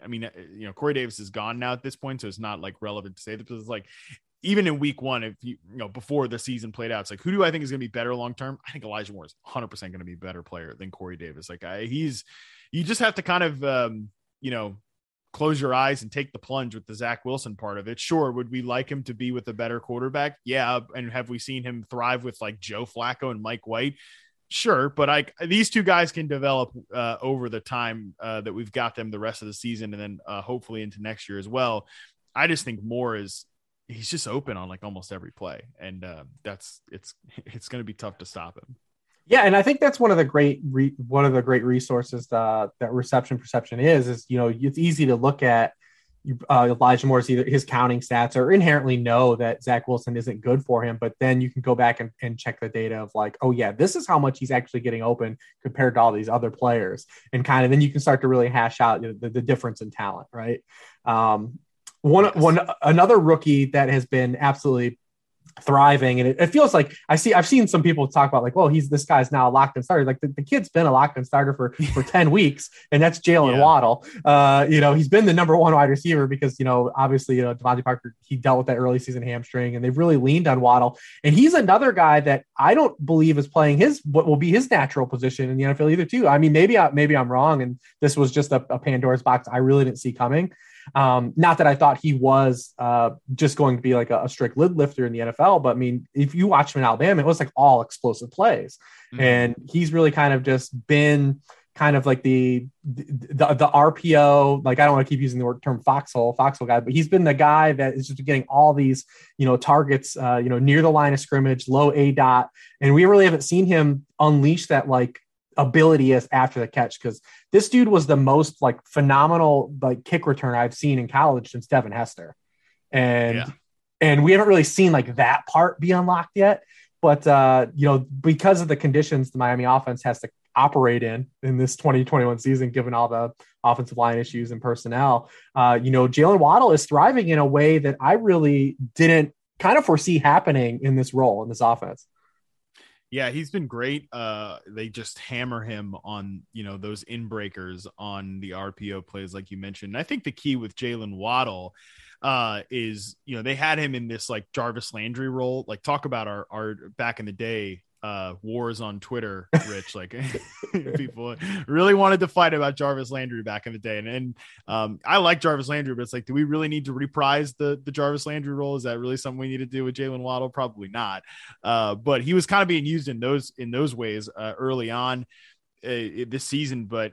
I mean, uh, you know, Corey Davis is gone now at this point, so it's not like relevant to say this. It's like even in week one, if you, you know, before the season played out, it's like, who do I think is going to be better long term? I think Elijah Moore is 100% going to be a better player than Corey Davis. Like, I, he's, you just have to kind of, um, you know, close your eyes and take the plunge with the Zach Wilson part of it. Sure, would we like him to be with a better quarterback? Yeah, and have we seen him thrive with like Joe Flacco and Mike White? Sure, but I these two guys can develop uh, over the time uh, that we've got them the rest of the season, and then uh, hopefully into next year as well. I just think Moore is he's just open on like almost every play, and uh, that's it's it's going to be tough to stop him. Yeah, and I think that's one of the great re- one of the great resources that, that reception perception is. Is you know it's easy to look at uh, Elijah Moore's either his counting stats or inherently know that Zach Wilson isn't good for him, but then you can go back and, and check the data of like, oh yeah, this is how much he's actually getting open compared to all these other players, and kind of then you can start to really hash out you know, the, the difference in talent, right? Um, one yes. one another rookie that has been absolutely thriving and it, it, feels like i see i've seen some people talk about like well he's this guy's now a locked in starter. Like the, the kid's been a locked in starter for for 10 weeks and that's Jaylen yeah. waddle. Uh you know he's been the number one wide receiver because you know obviously you know DeVante Parker he dealt with that early season hamstring and they've really leaned on waddle. And he's another guy that i don't believe is playing his what will be his natural position in the nfl either too. I mean maybe I, maybe i'm wrong and this was just a, a pandora's box i really didn't see coming um, not that I thought he was uh, just going to be like a, a, strict lid lifter in the NFL, but I mean, if you watch him in Alabama, it was like all explosive plays, mm-hmm. and he's really kind of just been kind of like the, the the RPO. Like I don't want to keep using the word term foxhole foxhole guy, but he's been the guy that is just getting all these you know targets, uh, you know, near the line of scrimmage, low A dot, and we really haven't seen him unleash that like ability is after the catch because this dude was the most like phenomenal like kick return I've seen in college since Devin Hester, and yeah. and we haven't really seen like that part be unlocked yet. But uh, you know, because of the conditions the Miami offense has to operate in in this 2021 season, given all the offensive line issues and personnel, uh, you know, Jaylen Waddle is thriving in a way that I really didn't kind of foresee happening in this role in this offense. Yeah, he's been great. Uh, they just hammer him on, you know, those in breakers on the RPO plays, like you mentioned. And I think the key with Jaylen Waddle uh, is, you know, they had him in this like Jarvis Landry role. Like, talk about our, our back in the day, uh wars on Twitter, Rich. like people really wanted to fight about Jarvis Landry back in the day. And, and um I like Jarvis Landry, but it's like, do we really need to reprise the the Jarvis Landry role? Is that really something we need to do with Jaylen Waddle? Probably not. Uh, but he was kind of being used in those in those ways uh, early on uh, this season. But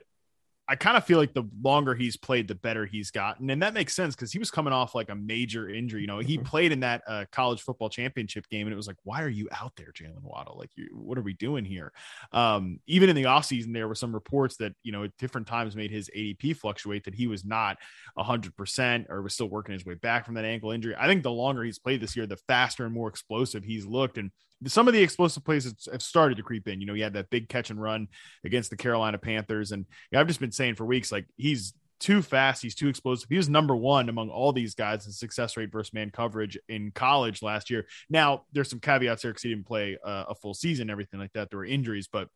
I kind of feel like the longer he's played, the better he's gotten, and that makes sense because he was coming off like a major injury. You know, he mm-hmm. played in that uh, college football championship game, and it was like, why are you out there, Jaylen Waddle? Like, you, what are we doing here? Um, even in the offseason, there were some reports that you know at different times made his ADP fluctuate that he was not hundred percent or was still working his way back from that ankle injury. I think the longer he's played this year, the faster and more explosive he's looked, and some of the explosive plays have started to creep in. You know, he had that big catch and run against the Carolina Panthers, and I've just been saying for weeks like he's too fast, he's too explosive. He was number one among all these guys in success rate versus man coverage in college last year. Now there's some caveats there because he didn't play uh, a full season, everything like that. There were injuries, but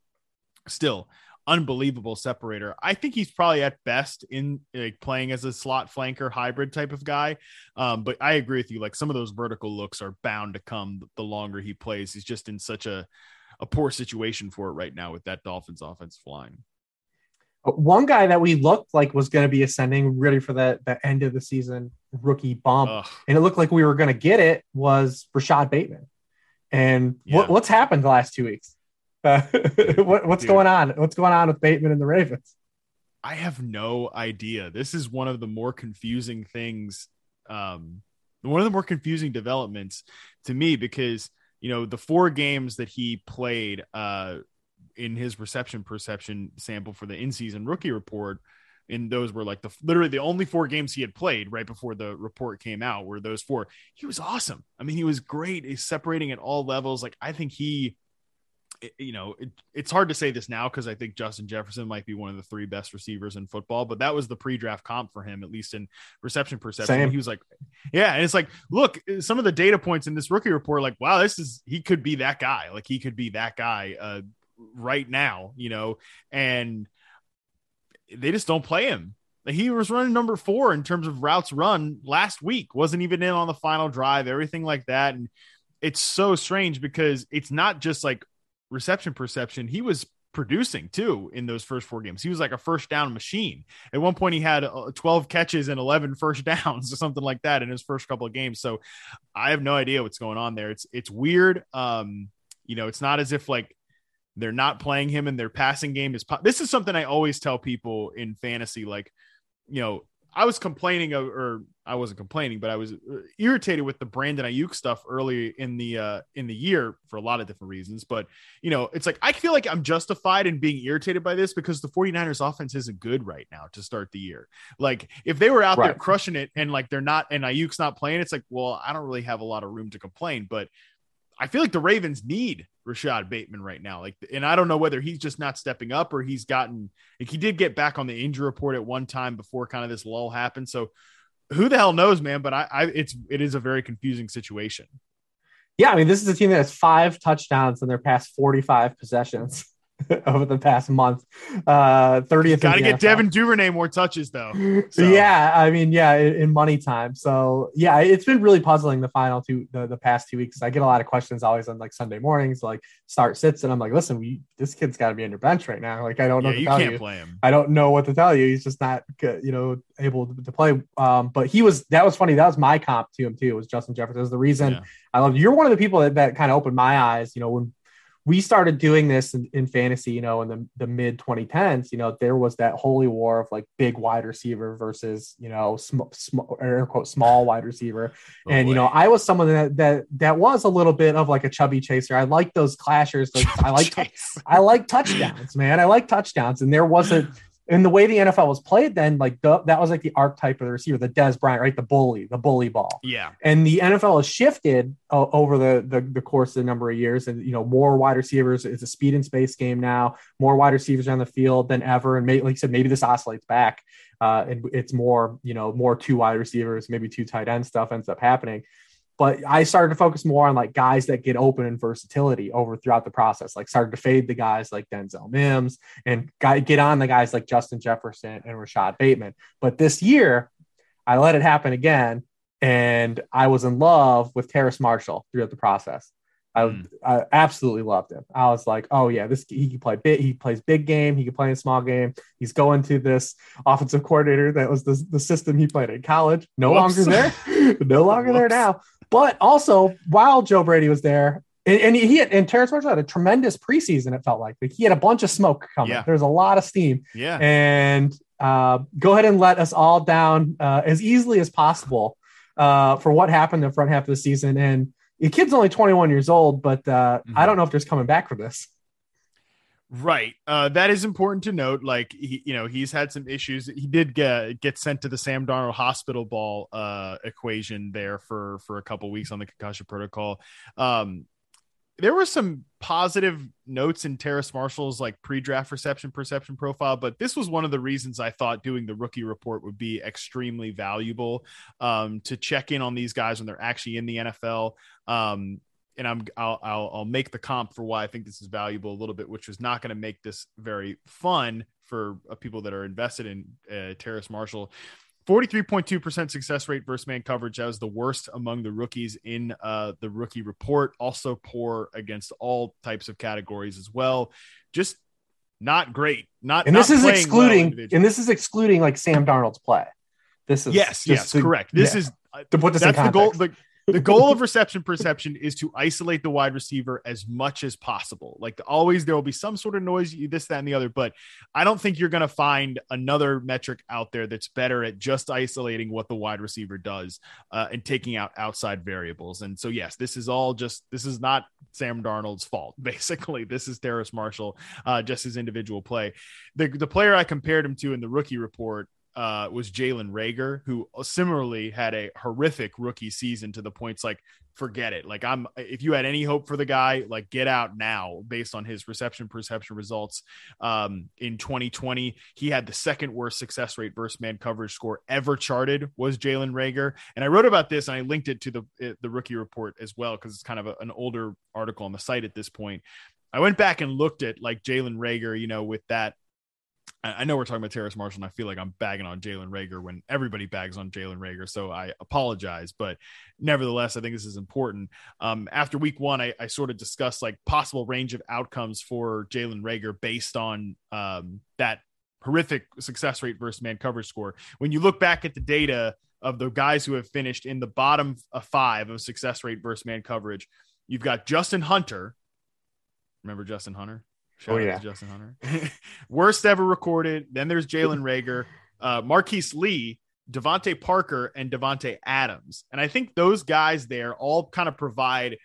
still unbelievable separator. I think he's probably at best in like playing as a slot flanker hybrid type of guy. Um, but I agree with you. Like some of those vertical looks are bound to come the longer he plays. He's just in such a a poor situation for it right now with that Dolphins offense flying. Uh, one guy that we looked like was going to be ascending really for the, the end of the season rookie bump, Ugh. and it looked like we were going to get it was Rashod Bateman. And yeah. what, what's happened the last two weeks? Uh, what, what's Dude. going on? What's going on with Bateman and the Ravens? I have no idea. This is one of the more confusing things. Um, one of the more confusing developments to me because you know the four games that he played uh, in his reception perception sample for the in-season rookie report and those were like the literally the only four games he had played right before the report came out were those four he was awesome i mean he was great he's separating at all levels like i think he you know, it, it's hard to say this now because I think Justin Jefferson might be one of the three best receivers in football, but that was the pre-draft comp for him, at least in reception perception. Same. He was like, yeah, and it's like, look, some of the data points in this rookie report, like, wow, this is he could be that guy, like he could be that guy uh, right now, you know, and they just don't play him. He was running number four in terms of routes run last week, wasn't even in on the final drive, everything like that, and it's so strange because it's not just like reception perception, he was producing too in those first four games. He was like a first down machine. At one point, he had uh, 12 catches and 11 first downs or something like that in his first couple of games. So I have no idea what's going on there. It's it's weird. Um, you know, it's not as if like they're not playing him and their passing game is. Po- this is something I always tell people in fantasy, like you know, I was complaining of, or I wasn't complaining, but I was uh, irritated with the Brandon Aiyuk stuff early in the uh, in the year for a lot of different reasons. But you know, it's like I feel like I'm justified in being irritated by this because the 49ers offense isn't good right now to start the year. Like if they were out right. there crushing it and like they're not and Aiyuk's not playing, it's like, well, I don't really have a lot of room to complain. But I feel like the Ravens need Rashod Bateman right now. Like, and I don't know whether he's just not stepping up or he's gotten like he did get back on the injury report at one time before kind of this lull happened. So who the hell knows, man? But I, I it's it is a very confusing situation. Yeah, I mean, this is a team that has five touchdowns in their past 45 possessions. over the past month. Uh, 30th. Got to get NFL. Devin Duvernay more touches though. So. Yeah, I mean, yeah, in, in, money time. So yeah, it's been really puzzling the final two, the, the past two weeks. I get a lot of questions always on like Sunday mornings, like start sits, and I'm like, listen, we this kid's got to be on your bench right now. Like I don't know. Yeah, you can't you. play him. I don't know what to tell you. He's just not, you know, able to, to, play. Um, but he was. That was funny. That was my comp to him too. Was Justin Jefferson? Was the reason yeah. I love. You're one of the people that, that kind of opened my eyes. You know, when we started doing this in, in, fantasy, you know, in the, the mid 2010s, you know, there was that holy war of like big wide receiver versus, you know, sm- sm- air quote, small wide receiver. Oh, and, you know, I was someone that, that, that was a little bit of like a chubby chaser. I like those clashers. Like, I like, I like touchdowns, man. I like touchdowns. And there wasn't, and the way the NFL was played then, like the, that was like the archetype of the receiver, the Dez Bryant, right? The bully, the bully ball. Yeah. And the NFL has shifted uh, over the, the, the course of a number of years, and you know more wide receivers. It's a speed and space game now. More wide receivers on the field than ever, and maybe, like you said, maybe this oscillates back. Uh, and it's more, you know, more two wide receivers, maybe two tight end stuff ends up happening but I started to focus more on like guys that get open and versatility over throughout the process. Like started to fade the guys like Denzel Mims and get on the guys like Justin Jefferson and Rashod Bateman. But this year, I let it happen again, and I was in love with Terrace Marshall throughout the process. I, mm. I, absolutely loved him. I was like, oh yeah, this he can play big. He plays big game. He can play in small game. He's going to this offensive coordinator that was the, the system he played in college. No Whoops. longer there. no longer Whoops. there now. But also, while Joe Brady was there, and, and he had, and Terrace Marshall had a tremendous preseason. It felt like like he had a bunch of smoke coming. Yeah. There's a lot of steam. Yeah. And uh, go ahead and let us all down uh, as easily as possible uh, for what happened in the front half of the season. And the kid's only 21 years old, but uh, mm-hmm. I don't know if there's coming back for this. Right. Uh, that is important to note. Like he, you know, he's had some issues. He did get get sent to the Sam Darnold hospital ball uh, equation there for for a couple weeks on the concussion protocol. Um, there were some positive notes in Terrace Marshall's like pre-draft reception perception profile, but this was one of the reasons I thought doing the rookie report would be extremely valuable um, to check in on these guys when they're actually in the NFL. Um, and I'm I'll, I'll, I'll make the comp for why I think this is valuable a little bit, which was not going to make this very fun for uh, people that are invested in uh, Terrace Marshall. 43.2% success rate versus man coverage. That was the worst among the rookies in uh, the rookie report. Also poor against all types of categories as well. Just not great. Not and this not is excluding well and this is excluding like Sam Darnold's play. This is yes, yes, to, correct. This yeah. is to put this that's in context. the goal. The, the goal of reception perception is to isolate the wide receiver as much as possible. Like always, there will be some sort of noise, this, that, and the other. But I don't think you're going to find another metric out there that's better at just isolating what the wide receiver does uh, and taking out outside variables. And so, yes, this is all just this is not Sam Darnold's fault. Basically, this is Terrace Marshall, uh, just his individual play. The the player I compared him to in the rookie report uh, was Jalen Reagor, who similarly had a horrific rookie season to the points like forget it. Like I'm, if you had any hope for the guy, like get out now based on his reception perception results. Um, in 2020, he had the second worst success rate versus man coverage score ever charted was Jalen Reagor. And I wrote about this and I linked it to the the rookie report as well because it's kind of a, an older article on the site at this point. I went back and looked at like Jalen Reagor, you know, with that I know we're talking about Terrace Marshall, and I feel like I'm bagging on Jalen Reagor when everybody bags on Jalen Reagor. So I apologize, but nevertheless, I think this is important. Um, after week one, I, I, sort of discussed like possible range of outcomes for Jalen Reagor based on um, that horrific success rate versus man coverage score. When you look back at the data of the guys who have finished in the bottom five of success rate versus man coverage, you've got Justin Hunter. Remember Justin Hunter? Shout oh yeah, Justin Hunter. Worst ever recorded. Then there's Jalen Reagor, uh, Marquise Lee, DeVante Parker, and Davante Adams. And I think those guys there all kind of provide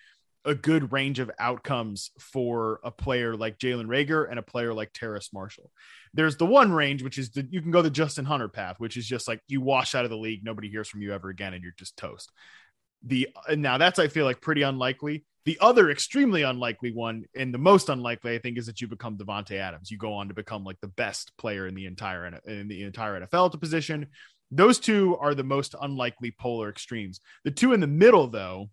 a good range of outcomes for a player like Jalen Reagor and a player like Terrace Marshall. There's the one range, which is the, you can go the Justin Hunter path, which is just like you wash out of the league, nobody hears from you ever again, and you're just toast. The now that's I feel like pretty unlikely. The other extremely unlikely one, and the most unlikely, I think, is that you become Davante Adams. You go on to become like the best player in the entire in the entire NFL the position. Those two are the most unlikely polar extremes. The two in the middle, though,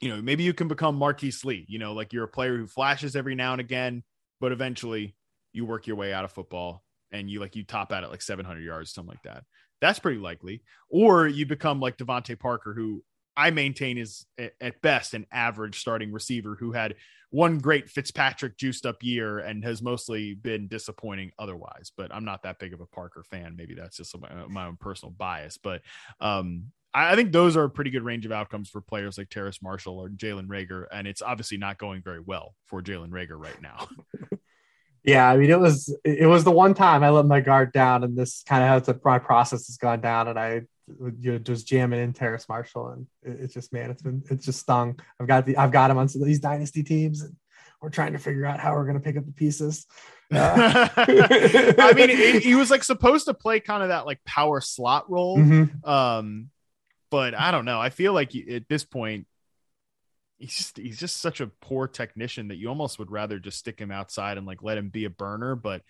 you know, maybe you can become Marquise Lee. You know, like you're a player who flashes every now and again, but eventually you work your way out of football and you like you top out at like 700 yards, something like that. That's pretty likely. Or you become like DeVante Parker, who I maintain is at best an average starting receiver who had one great Fitzpatrick juiced up year and has mostly been disappointing otherwise. But I'm not that big of a Parker fan. Maybe that's just my, own personal bias. But um, I, I, think those are a pretty good range of outcomes for players like Terrace Marshall or Jalen Reagor. And it's obviously not going very well for Jalen Reagor right now. Yeah, I mean, it was it was the one time I let my guard down, and this kind of how the my process has gone down, and I you know, just jamming in Terrace Marshall, and it, it's just man, it's been it's just stung. I've got the I've got him on some of these dynasty teams, and we're trying to figure out how we're going to pick up the pieces. Uh. I mean, it, he was like supposed to play kind of that like power slot role, mm-hmm. um, but I don't know. I feel like at this point, he's just he's just such a poor technician that you almost would rather just stick him outside and like let him be a burner, but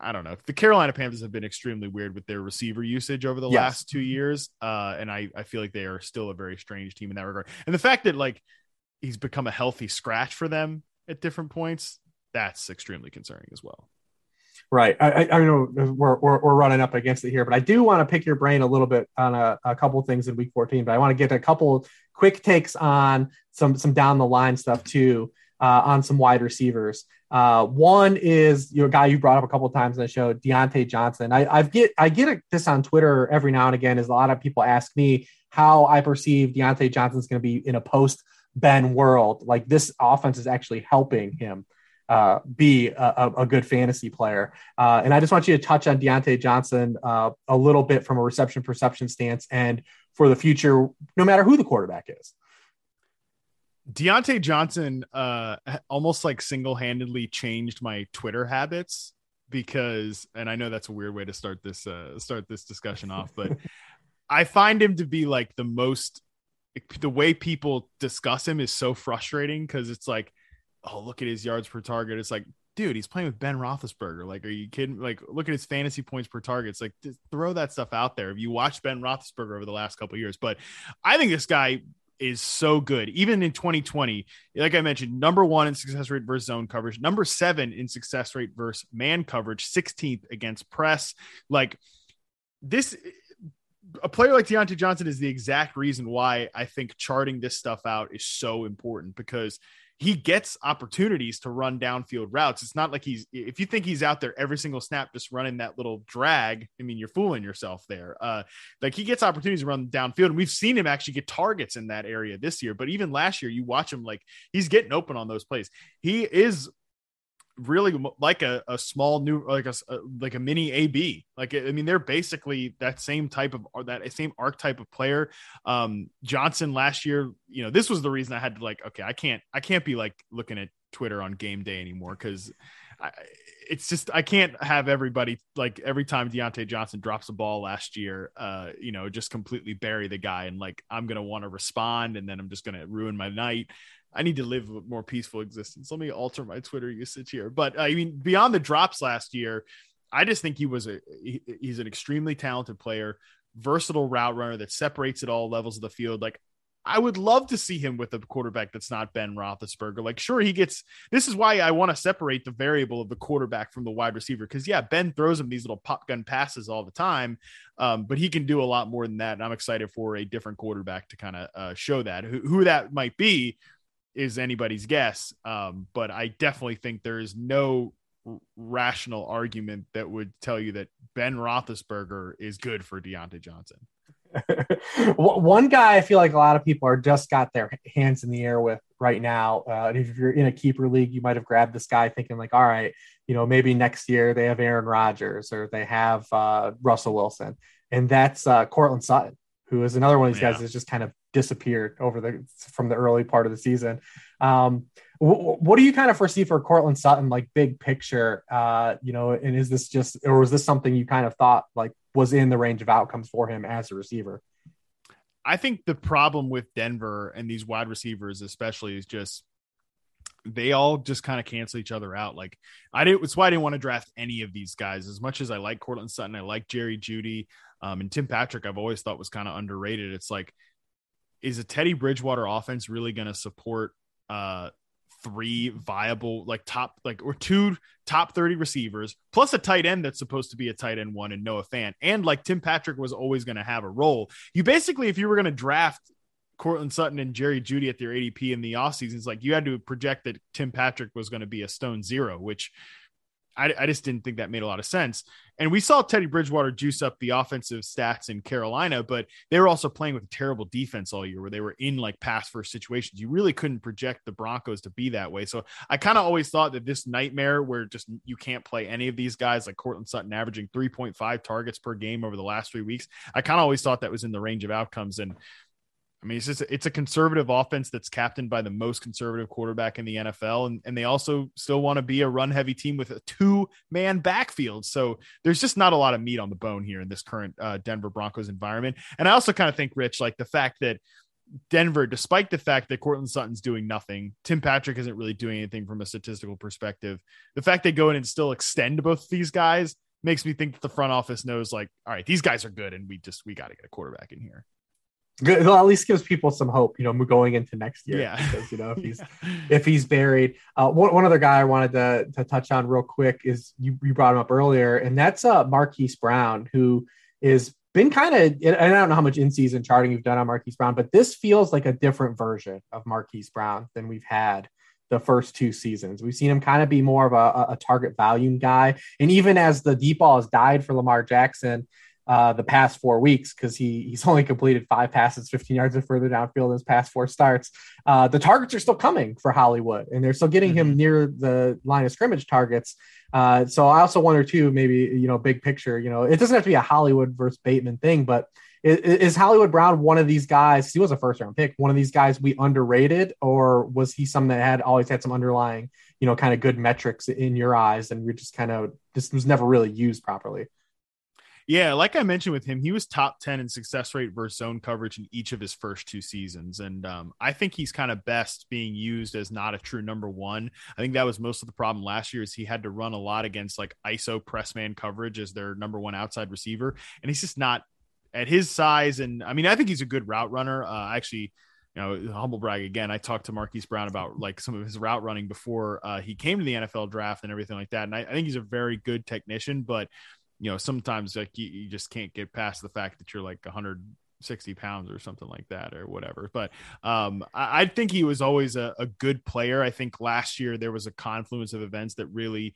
I don't know. The Carolina Panthers have been extremely weird with their receiver usage over the yes. last two years. Uh, and I, I feel like they are still a very strange team in that regard. And the fact that like he's become a healthy scratch for them at different points, that's extremely concerning as well. Right. I, I, know we're, we're, we're, running up against it here, but I do want to pick your brain a little bit on a, a couple things in week 14, but I want to get a couple quick takes on some, some down the line stuff too, uh, on some wide receivers. Uh, one is your guy you brought up a couple times in the show, Diontae Johnson. I, I get I get this on Twitter every now and again. Is a lot of people ask me how I perceive Diontae Johnson is going to be in a post Ben world. Like this offense is actually helping him uh, be a, a, good fantasy player. Uh, and I just want you to touch on Diontae Johnson uh, a little bit from a reception perception stance and for the future, no matter who the quarterback is. Diontae Johnson uh, almost like single handedly changed my Twitter habits because, and I know that's a weird way to start this uh, start this discussion off, but I find him to be like the most the way people discuss him is so frustrating because it's like, oh, look at his yards per target. It's like, dude, he's playing with Ben Roethlisberger. Like, are you kidding? Like, look at his fantasy points per target. It's like, throw that stuff out there. If you watch Ben Roethlisberger over the last couple years, but I think this guy is so good. Even in 2020, like I mentioned, number one in success rate versus zone coverage, number seven in success rate versus man coverage, 16th against press. Like this, a player like Diontae Johnson is the exact reason why I think charting this stuff out is so important because he gets opportunities to run downfield routes. It's not like he's if you think he's out there every single snap just running that little drag, I mean you're fooling yourself there. Uh like he gets opportunities to run downfield and we've seen him actually get targets in that area this year, but even last year you watch him like he's getting open on those plays. He is really like a, a small new like a, like a mini AB. Like I mean, they're basically that same type of that same archetype of player. Um, Johnson last year, you know, this was the reason I had to like, okay, I can't I can't be like looking at Twitter on game day anymore because it's just I can't have everybody like every time Diontae Johnson drops a ball last year, uh, you know, just completely bury the guy and like I'm gonna want to respond and then I'm just gonna ruin my night. I need to live a more peaceful existence. Let me alter my Twitter usage here. But I mean, beyond the drops last year, I just think he was a he, he's an extremely talented player, versatile route runner that separates at all levels of the field. Like I would love to see him with a quarterback that's not Ben Roethlisberger. Like, sure, he gets. This is why I want to separate the variable of the quarterback from the wide receiver because yeah, Ben throws him these little pop gun passes all the time, um, but he can do a lot more than that. And I'm excited for a different quarterback to kind of uh, show that. Who, who that might be is anybody's guess. Um, but I definitely think there is no rational argument that would tell you that Ben Roethlisberger is good for Diontae Johnson. One guy I feel like a lot of people are just got their hands in the air with right now. Uh, if you're in a keeper league, you might have grabbed this guy thinking like, all right, you know, maybe next year they have Aaron Rodgers or they have uh, Russell Wilson, and that's uh, Courtland Sutton, who is another one of these yeah. guys that's just kind of disappeared over the from the early part of the season. Um, what do you kind of foresee for Courtland Sutton, like big picture? Uh, you know, and is this just, or was this something you kind of thought like was in the range of outcomes for him as a receiver? I think the problem with Denver and these wide receivers, especially, is just they all just kind of cancel each other out. Like I didn't. It's why I didn't want to draft any of these guys. As much as I like Courtland Sutton, I like Jerry Jeudy, um, and Tim Patrick. I've always thought was kind of underrated. It's like, is a Teddy Bridgewater offense really going to support uh, three viable like top like or two top 30 receivers plus a tight end that's supposed to be a tight end one and Noah Fant and like Tim Patrick was always going to have a role. You basically if you were going to draft Courtland Sutton and Jerry Jeudy at their ADP in the offseason, it's like you had to project that Tim Patrick was going to be a stone zero, which I, I, just didn't think that made a lot of sense. And we saw Teddy Bridgewater juice up the offensive stats in Carolina, but they were also playing with terrible defense all year where they were in like pass first situations. You really couldn't project the Broncos to be that way. So I kind of always thought that this nightmare where just you can't play any of these guys like Courtland Sutton averaging 3.5 targets per game over the last three weeks, I kind of always thought that was in the range of outcomes. And I mean, it's just it's a conservative offense that's captained by the most conservative quarterback in the NFL, and, and they also still want to be a run heavy team with a two man backfield. So there's just not a lot of meat on the bone here in this current uh, Denver Broncos environment. And I also kind of think, Rich, like the fact that Denver, despite the fact that Courtland Sutton's doing nothing, Tim Patrick isn't really doing anything from a statistical perspective. The fact they go in and still extend both these guys makes me think that the front office knows, like, all right, these guys are good, and we just we got to get a quarterback in here good well, at least gives people some hope you know going into next year yeah because you know if he's yeah. if he's buried uh one, one other guy i wanted to, to touch on real quick is you, you brought him up earlier and that's uh marquise brown who is been kind of and i don't know how much in-season charting you've done on marquise brown but this feels like a different version of marquise brown than we've had the first two seasons. We've seen him kind of be more of a, a, target volume guy. And even as the deep ball has died for Lamar Jackson, uh, the past four weeks because he he's only completed five passes 15 yards and further downfield in his past four starts. Uh, the targets are still coming for Hollywood, and they're still getting mm-hmm. him near the line of scrimmage targets. Uh, so I also wonder too, maybe you know, big picture, you know, it doesn't have to be a Hollywood versus Bateman thing, but is, is Hollywood Brown one of these guys? He was a first round pick, one of these guys we underrated, or was he something that had always had some underlying, you know, kind of good metrics in your eyes, and we just kind of just was never really used properly? Yeah, like I mentioned with him, he was top 10 in success rate versus zone coverage in each of his first two seasons. And um, I think he's kind of best being used as not a true number one. I think that was most of the problem last year is he had to run a lot against like ISO press man coverage as their number one outside receiver. And he's just not at his size. And I mean, I think he's a good route runner. Uh, actually, you know, humble brag again. I talked to Marquise Brown about like some of his route running before uh, he came to the NFL draft and everything like that. And I, I think he's a very good technician, but you know, sometimes like you, you just can't get past the fact that you're like 160 pounds or something like that or whatever. But um, I, I, think he was always a, a good player. I think last year there was a confluence of events that really,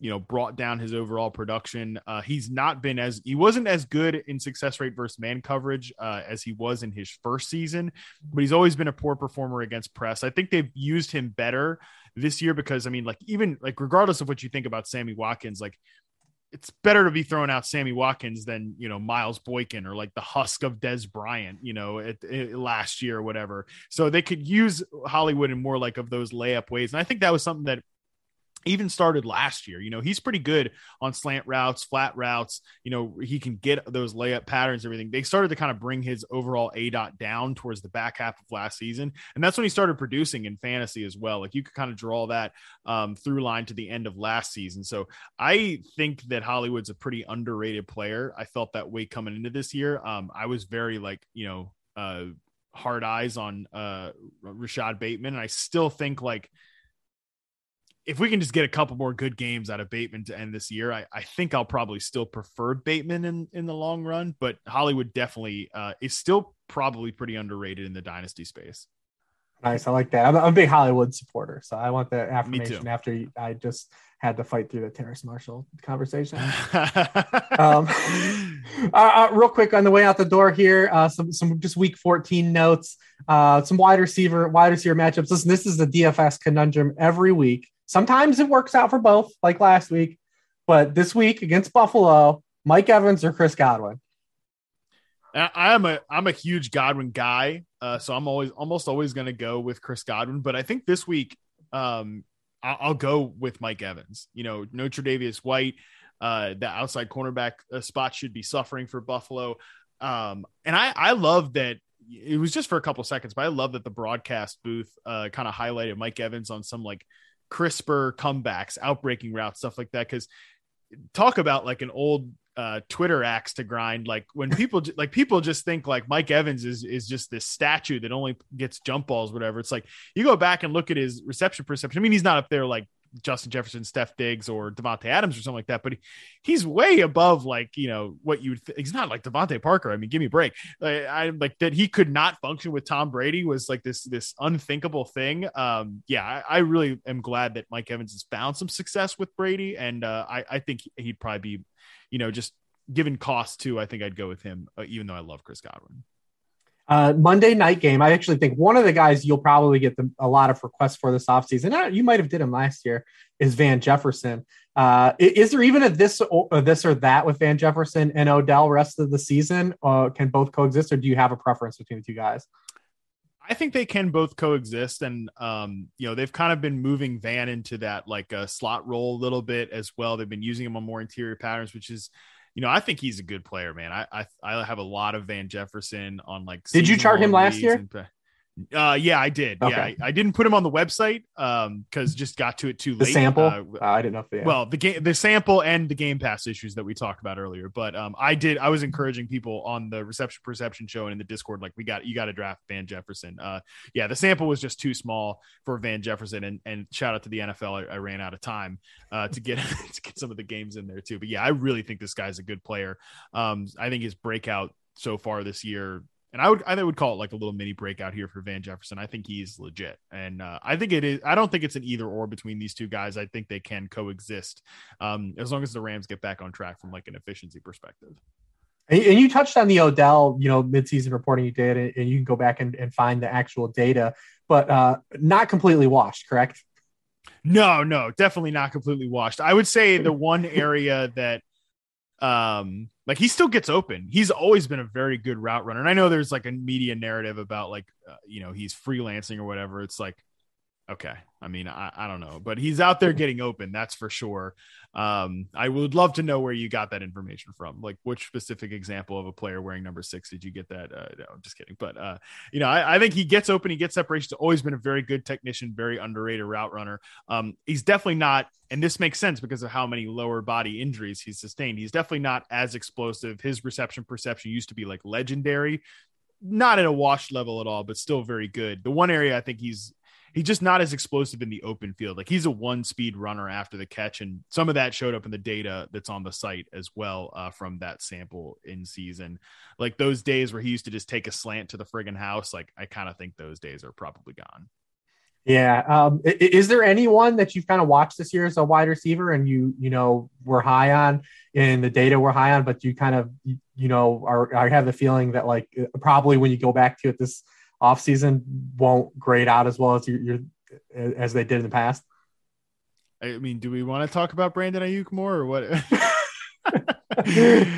you know, brought down his overall production. Uh, he's not been as he wasn't as good in success rate versus man coverage uh, as he was in his first season, but he's always been a poor performer against press. I think they've used him better this year because I mean, like even like regardless of what you think about Sammy Watkins, like it's better to be throwing out Sammy Watkins than you know Miles Boykin or like the husk of Dez Bryant, you know, at, at last year or whatever. So they could use Hollywood in more like of those layup ways, and I think that was something that even started last year. You know, he's pretty good on slant routes, flat routes. You know, he can get those layup patterns, everything. They started to kind of bring his overall A dot down towards the back half of last season. And that's when he started producing in fantasy as well. Like you could kind of draw that um, through line to the end of last season. So I think that Hollywood's a pretty underrated player. I felt that way coming into this year. Um, I was very like, you know, uh, hard eyes on uh Rashod Bateman. And I still think like if we can just get a couple more good games out of Bateman to end this year, I, I think I'll probably still prefer Bateman in, in the long run, but Hollywood definitely uh, is still probably pretty underrated in the dynasty space. Nice. I like that. I'm, a big Hollywood supporter, so I want that affirmation after I just had to fight through the Terrace Marshall conversation. um, uh, uh, real quick on the way out the door here, uh, some some just week 14 notes, uh, some wide receiver wide receiver matchups. Listen, this is the DFS conundrum every week. Sometimes it works out for both, like last week, but this week against Buffalo, Mike Evans or Chris Godwin. I'm a I'm a huge Godwin guy, uh, so I'm always almost always going to go with Chris Godwin. But I think this week, um, I'll, I'll, go with Mike Evans. You know, no Tre'Davious White, uh, the outside cornerback uh, spot should be suffering for Buffalo. Um, and I I love that it was just for a couple seconds, but I love that the broadcast booth uh, kind of highlighted Mike Evans on some like crisper comebacks, outbreaking routes, stuff like that. Because talk about like an old uh, Twitter axe to grind. Like when people like people just think like Mike Evans is is just this statue that only gets jump balls, whatever. It's like you go back and look at his reception perception. I mean, he's not up there like Justin Jefferson, Steph Diggs, or Davante Adams or something like that. But he, he's way above like you know what you. Th- he's not like DeVante Parker. I mean, give me a break. I, I like that he could not function with Tom Brady was like this this unthinkable thing. Um, yeah, I, I really am glad that Mike Evans has found some success with Brady, and uh, I I think he'd probably be, you know, just given cost too. I think I'd go with him, uh, even though I love Chris Godwin. Uh, Monday night game. I actually think one of the guys you'll probably get the, a lot of requests for this offseason. Uh, you might have did him last year. Is Van Jefferson? Uh, is there even a this or this or that with Van Jefferson and Odell rest of the season? Uh, can both coexist, or do you have a preference between the two guys? I think they can both coexist, and um, you know they've kind of been moving Van into that like a slot role a little bit as well. They've been using him on more interior patterns, which is you know, I think he's a good player, man. I I, I have a lot of Van Jefferson on like. Did you chart him last year? And, uh, yeah, I did. Okay. Yeah, I, I, didn't put him on the website um because just got to it too late. The sample. Uh, uh, I didn't know. If, yeah. Well, the game, the sample, and the Game Pass issues that we talked about earlier. But um, I did. I was encouraging people on the reception perception show and in the Discord, like we got you got to draft Van Jefferson. Uh, yeah, the sample was just too small for Van Jefferson, and and shout out to the NFL. I, I ran out of time uh to get to get some of the games in there too. But yeah, I really think this guy's a good player. Um, I think his breakout so far this year and I would I would call it like a little mini breakout here for Van Jefferson. I think he's legit, and uh, I think it is. I don't think it's an either or between these two guys. I think they can coexist um, as long as the Rams get back on track from like an efficiency perspective. And, you touched on the Odell, you know, midseason reporting you did, and you can go back and, and find the actual data, but uh, not completely washed, correct? No, no, definitely not completely washed. I would say the one area that um like he still gets open. He's always been a very good route runner. And i know there's like a media narrative about like uh, you know he's freelancing or whatever. It's like okay I mean, I, I don't know, but he's out there getting open. That's for sure. Um, I would love to know where you got that information from. Like, which specific example of a player wearing number six did you get that? Uh, no, I'm just kidding. But uh, you know, I, I, think he gets open. He gets separation. He's always been a very good technician, very underrated route runner. Um, he's definitely not, and this makes sense because of how many lower body injuries he's sustained. He's definitely not as explosive. His reception perception used to be like legendary not at a washed level at all, but still very good. The one area I think he's he's just not as explosive in the open field. Like he's a one speed runner after the catch, and some of that showed up in the data that's on the site as well uh, from that sample in season. Like those days where he used to just take a slant to the friggin' house, like I kind of think those days are probably gone. Yeah. Um, is there anyone that you've kind of watched this year as a wide receiver and you, you know, were high on in the data we're high on, but you kind of, you know, are, I have the feeling that like probably when you go back to it this offseason won't grade out as well as you're, as they did in the past? I mean, do we want to talk about Brandon Aiyuk more or what?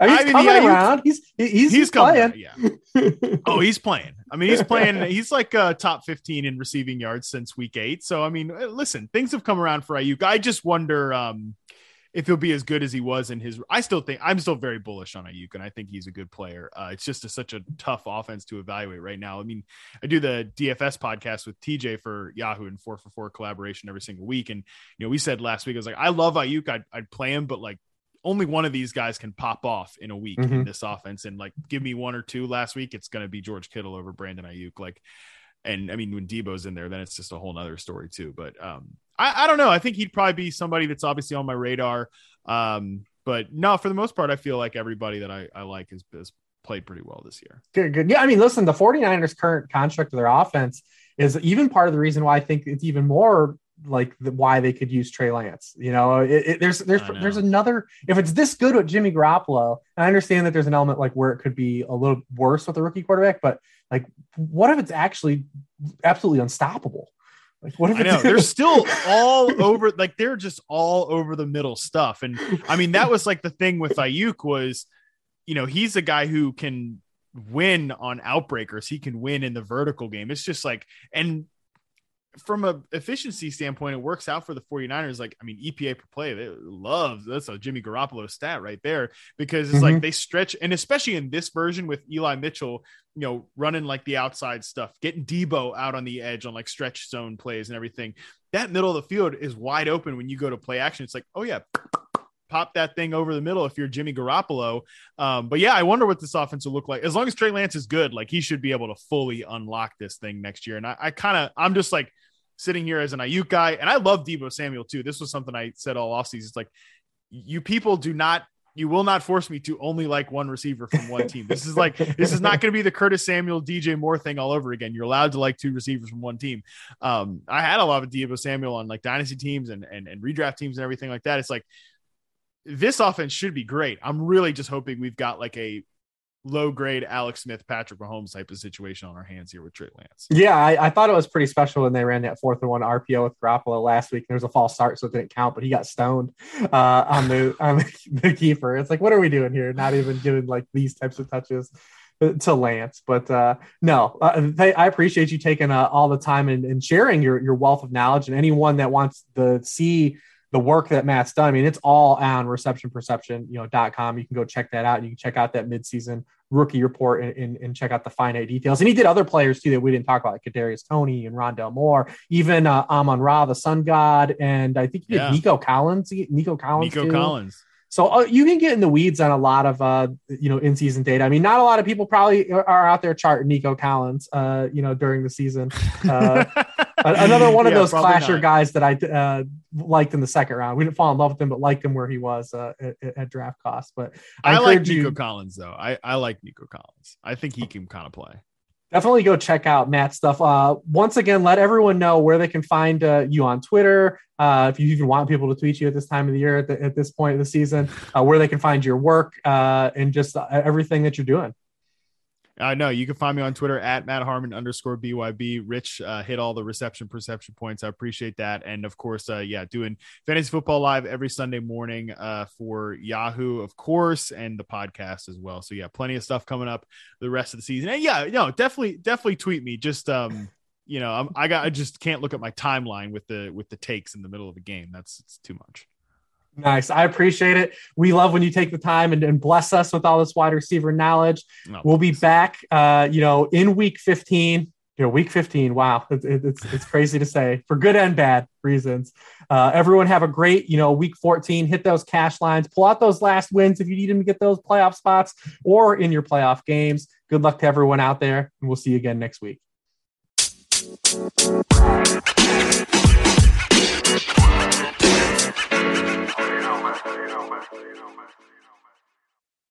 I mean, he's I mean, coming around. He's he's, he's playing. yeah. oh, he's playing. I mean, he's playing. He's like uh, top fifteen in receiving yards since week eight. So, I mean, listen, things have come around for Aiyuk. I just wonder. Um, if he'll be as good as he was in his. I still think I'm still very bullish on Aiyuk and I think he's a good player. Uh, it's just a, such a tough offense to evaluate right now. I mean, I do the DFS podcast with TJ for Yahoo and four for four collaboration every single week, and you know we said last week I was like, I love Aiyuk, I'd, I'd play him, but like only one of these guys can pop off in a week Mhm. in this offense. And like, give me one or two last week, it's going to be George Kittle over Brandon Aiyuk. Like, and I mean, when Deebo's in there, then it's just a whole nother story too. But um, I, I don't know. I think he'd probably be somebody that's obviously on my radar. Um, but no, for the most part, I feel like everybody that I, I like has, has played pretty well this year. Good, good. Yeah, I mean, listen, the 49ers' current construct of their offense is even part of the reason why I think it's even more like the, why they could use Trey Lance. You know, it, it, there's there's there's another if it's this good with Jimmy Garoppolo, I understand that there's an element like where it could be a little worse with a rookie quarterback, but like what if it's actually absolutely unstoppable? Like what if I know they're still all over, like they're just all over the middle stuff. And I mean, that was like the thing with Aiyuk was, you know, he's a guy who can win on outbreakers. He can win in the vertical game. It's just like, and from a efficiency standpoint, it works out for the 49ers. Like, I mean, EPA per play, they love that's a Jimmy Garoppolo stat right there because it's like they stretch, and especially in this version with Eli Mitchell, you know, running like the outside stuff, getting Deebo out on the edge on like stretch zone plays and everything. That middle of the field is wide open when you go to play action. It's like, oh yeah, pop that thing over the middle if you're Jimmy Garoppolo. Um, but yeah, I wonder what this offense will look like. As long as Trey Lance is good, like he should be able to fully unlock this thing next year. And I, I kind of, I'm just like sitting here as an Aiyuk guy, and I love Deebo Samuel too. This was something I said all offseason. It's like you people do not. You will not force me to only like one receiver from one team. This is like this is not going to be the Curtis Samuel, DJ Moore thing all over again. You're allowed to like two receivers from one team. Um, I had a lot of Deebo Samuel on like dynasty teams and, and and redraft teams and everything like that. It's like this offense should be great. I'm really just hoping we've got like a low grade Alex Smith, Patrick Mahomes type of situation on our hands here with Trey Lance. Yeah, I, I thought it was pretty special when they ran that fourth and one RPO with Garoppolo last week. There was a false start, so it didn't count, but he got stoned uh, on the on the, keeper. It's like, what are we doing here? Not even giving like these types of touches to Lance. But uh, no, uh, I appreciate you taking uh, all the time and, and sharing your your wealth of knowledge. And anyone that wants to see the work that Matt's done. I mean, it's all on reception perception, you know, dot com. You can go check that out. You can check out that midseason rookie report and, and, and check out the finite details. And he did other players too that we didn't talk about, like Kadarius Toney and Rondale Moore, even uh, Amon Ra, the Sun God, and I think he did Yeah. Nico Collins. Nico Collins. Nico too. Collins. So uh, you can get in the weeds on a lot of uh, you know in season data. I mean, not a lot of people probably are are out there charting Nico Collins, uh, you know, during the season. Another one of Yeah, those clasher not. guys that I uh, liked in the second round. We didn't fall in love with him, but liked him where he was uh, at, at draft cost. But I, I like Nico you Collins though. I, I like Nico Collins. I think he can kind of play. definitely go check out Matt's stuff. Uh, once again, let everyone know where they can find uh, you on Twitter. Uh, if you even want people to tweet you at this time of the year, at, the, at this point of the season, uh, where they can find your work uh, and just uh, everything that you're doing. I know you can find me on Twitter at Matt Harmon underscore BYB. Rich uh, hit all the reception perception points. I appreciate that. And of course, uh, yeah, doing fantasy football live every Sunday morning uh, for Yahoo, of course, and the podcast as well. So yeah, plenty of stuff coming up the rest of the season. And yeah, no, definitely, definitely tweet me. Just um, you know, I'm, I got, I just can't look at my timeline with the with the takes in the middle of the game. That's it's too much. Nice. I appreciate it. We love when you take the time and, and bless us with all this wide receiver knowledge. No, We'll be back, uh, you know, in week 15. You know, week 15. Wow. It, it- it's, it's crazy to say for good and bad reasons. Uh, everyone have a great, you know, week 14. Hit those cash lines, pull out those last wins if you need them to get those playoff spots or in your playoff games. Good luck to everyone out there, and we'll see you again next week.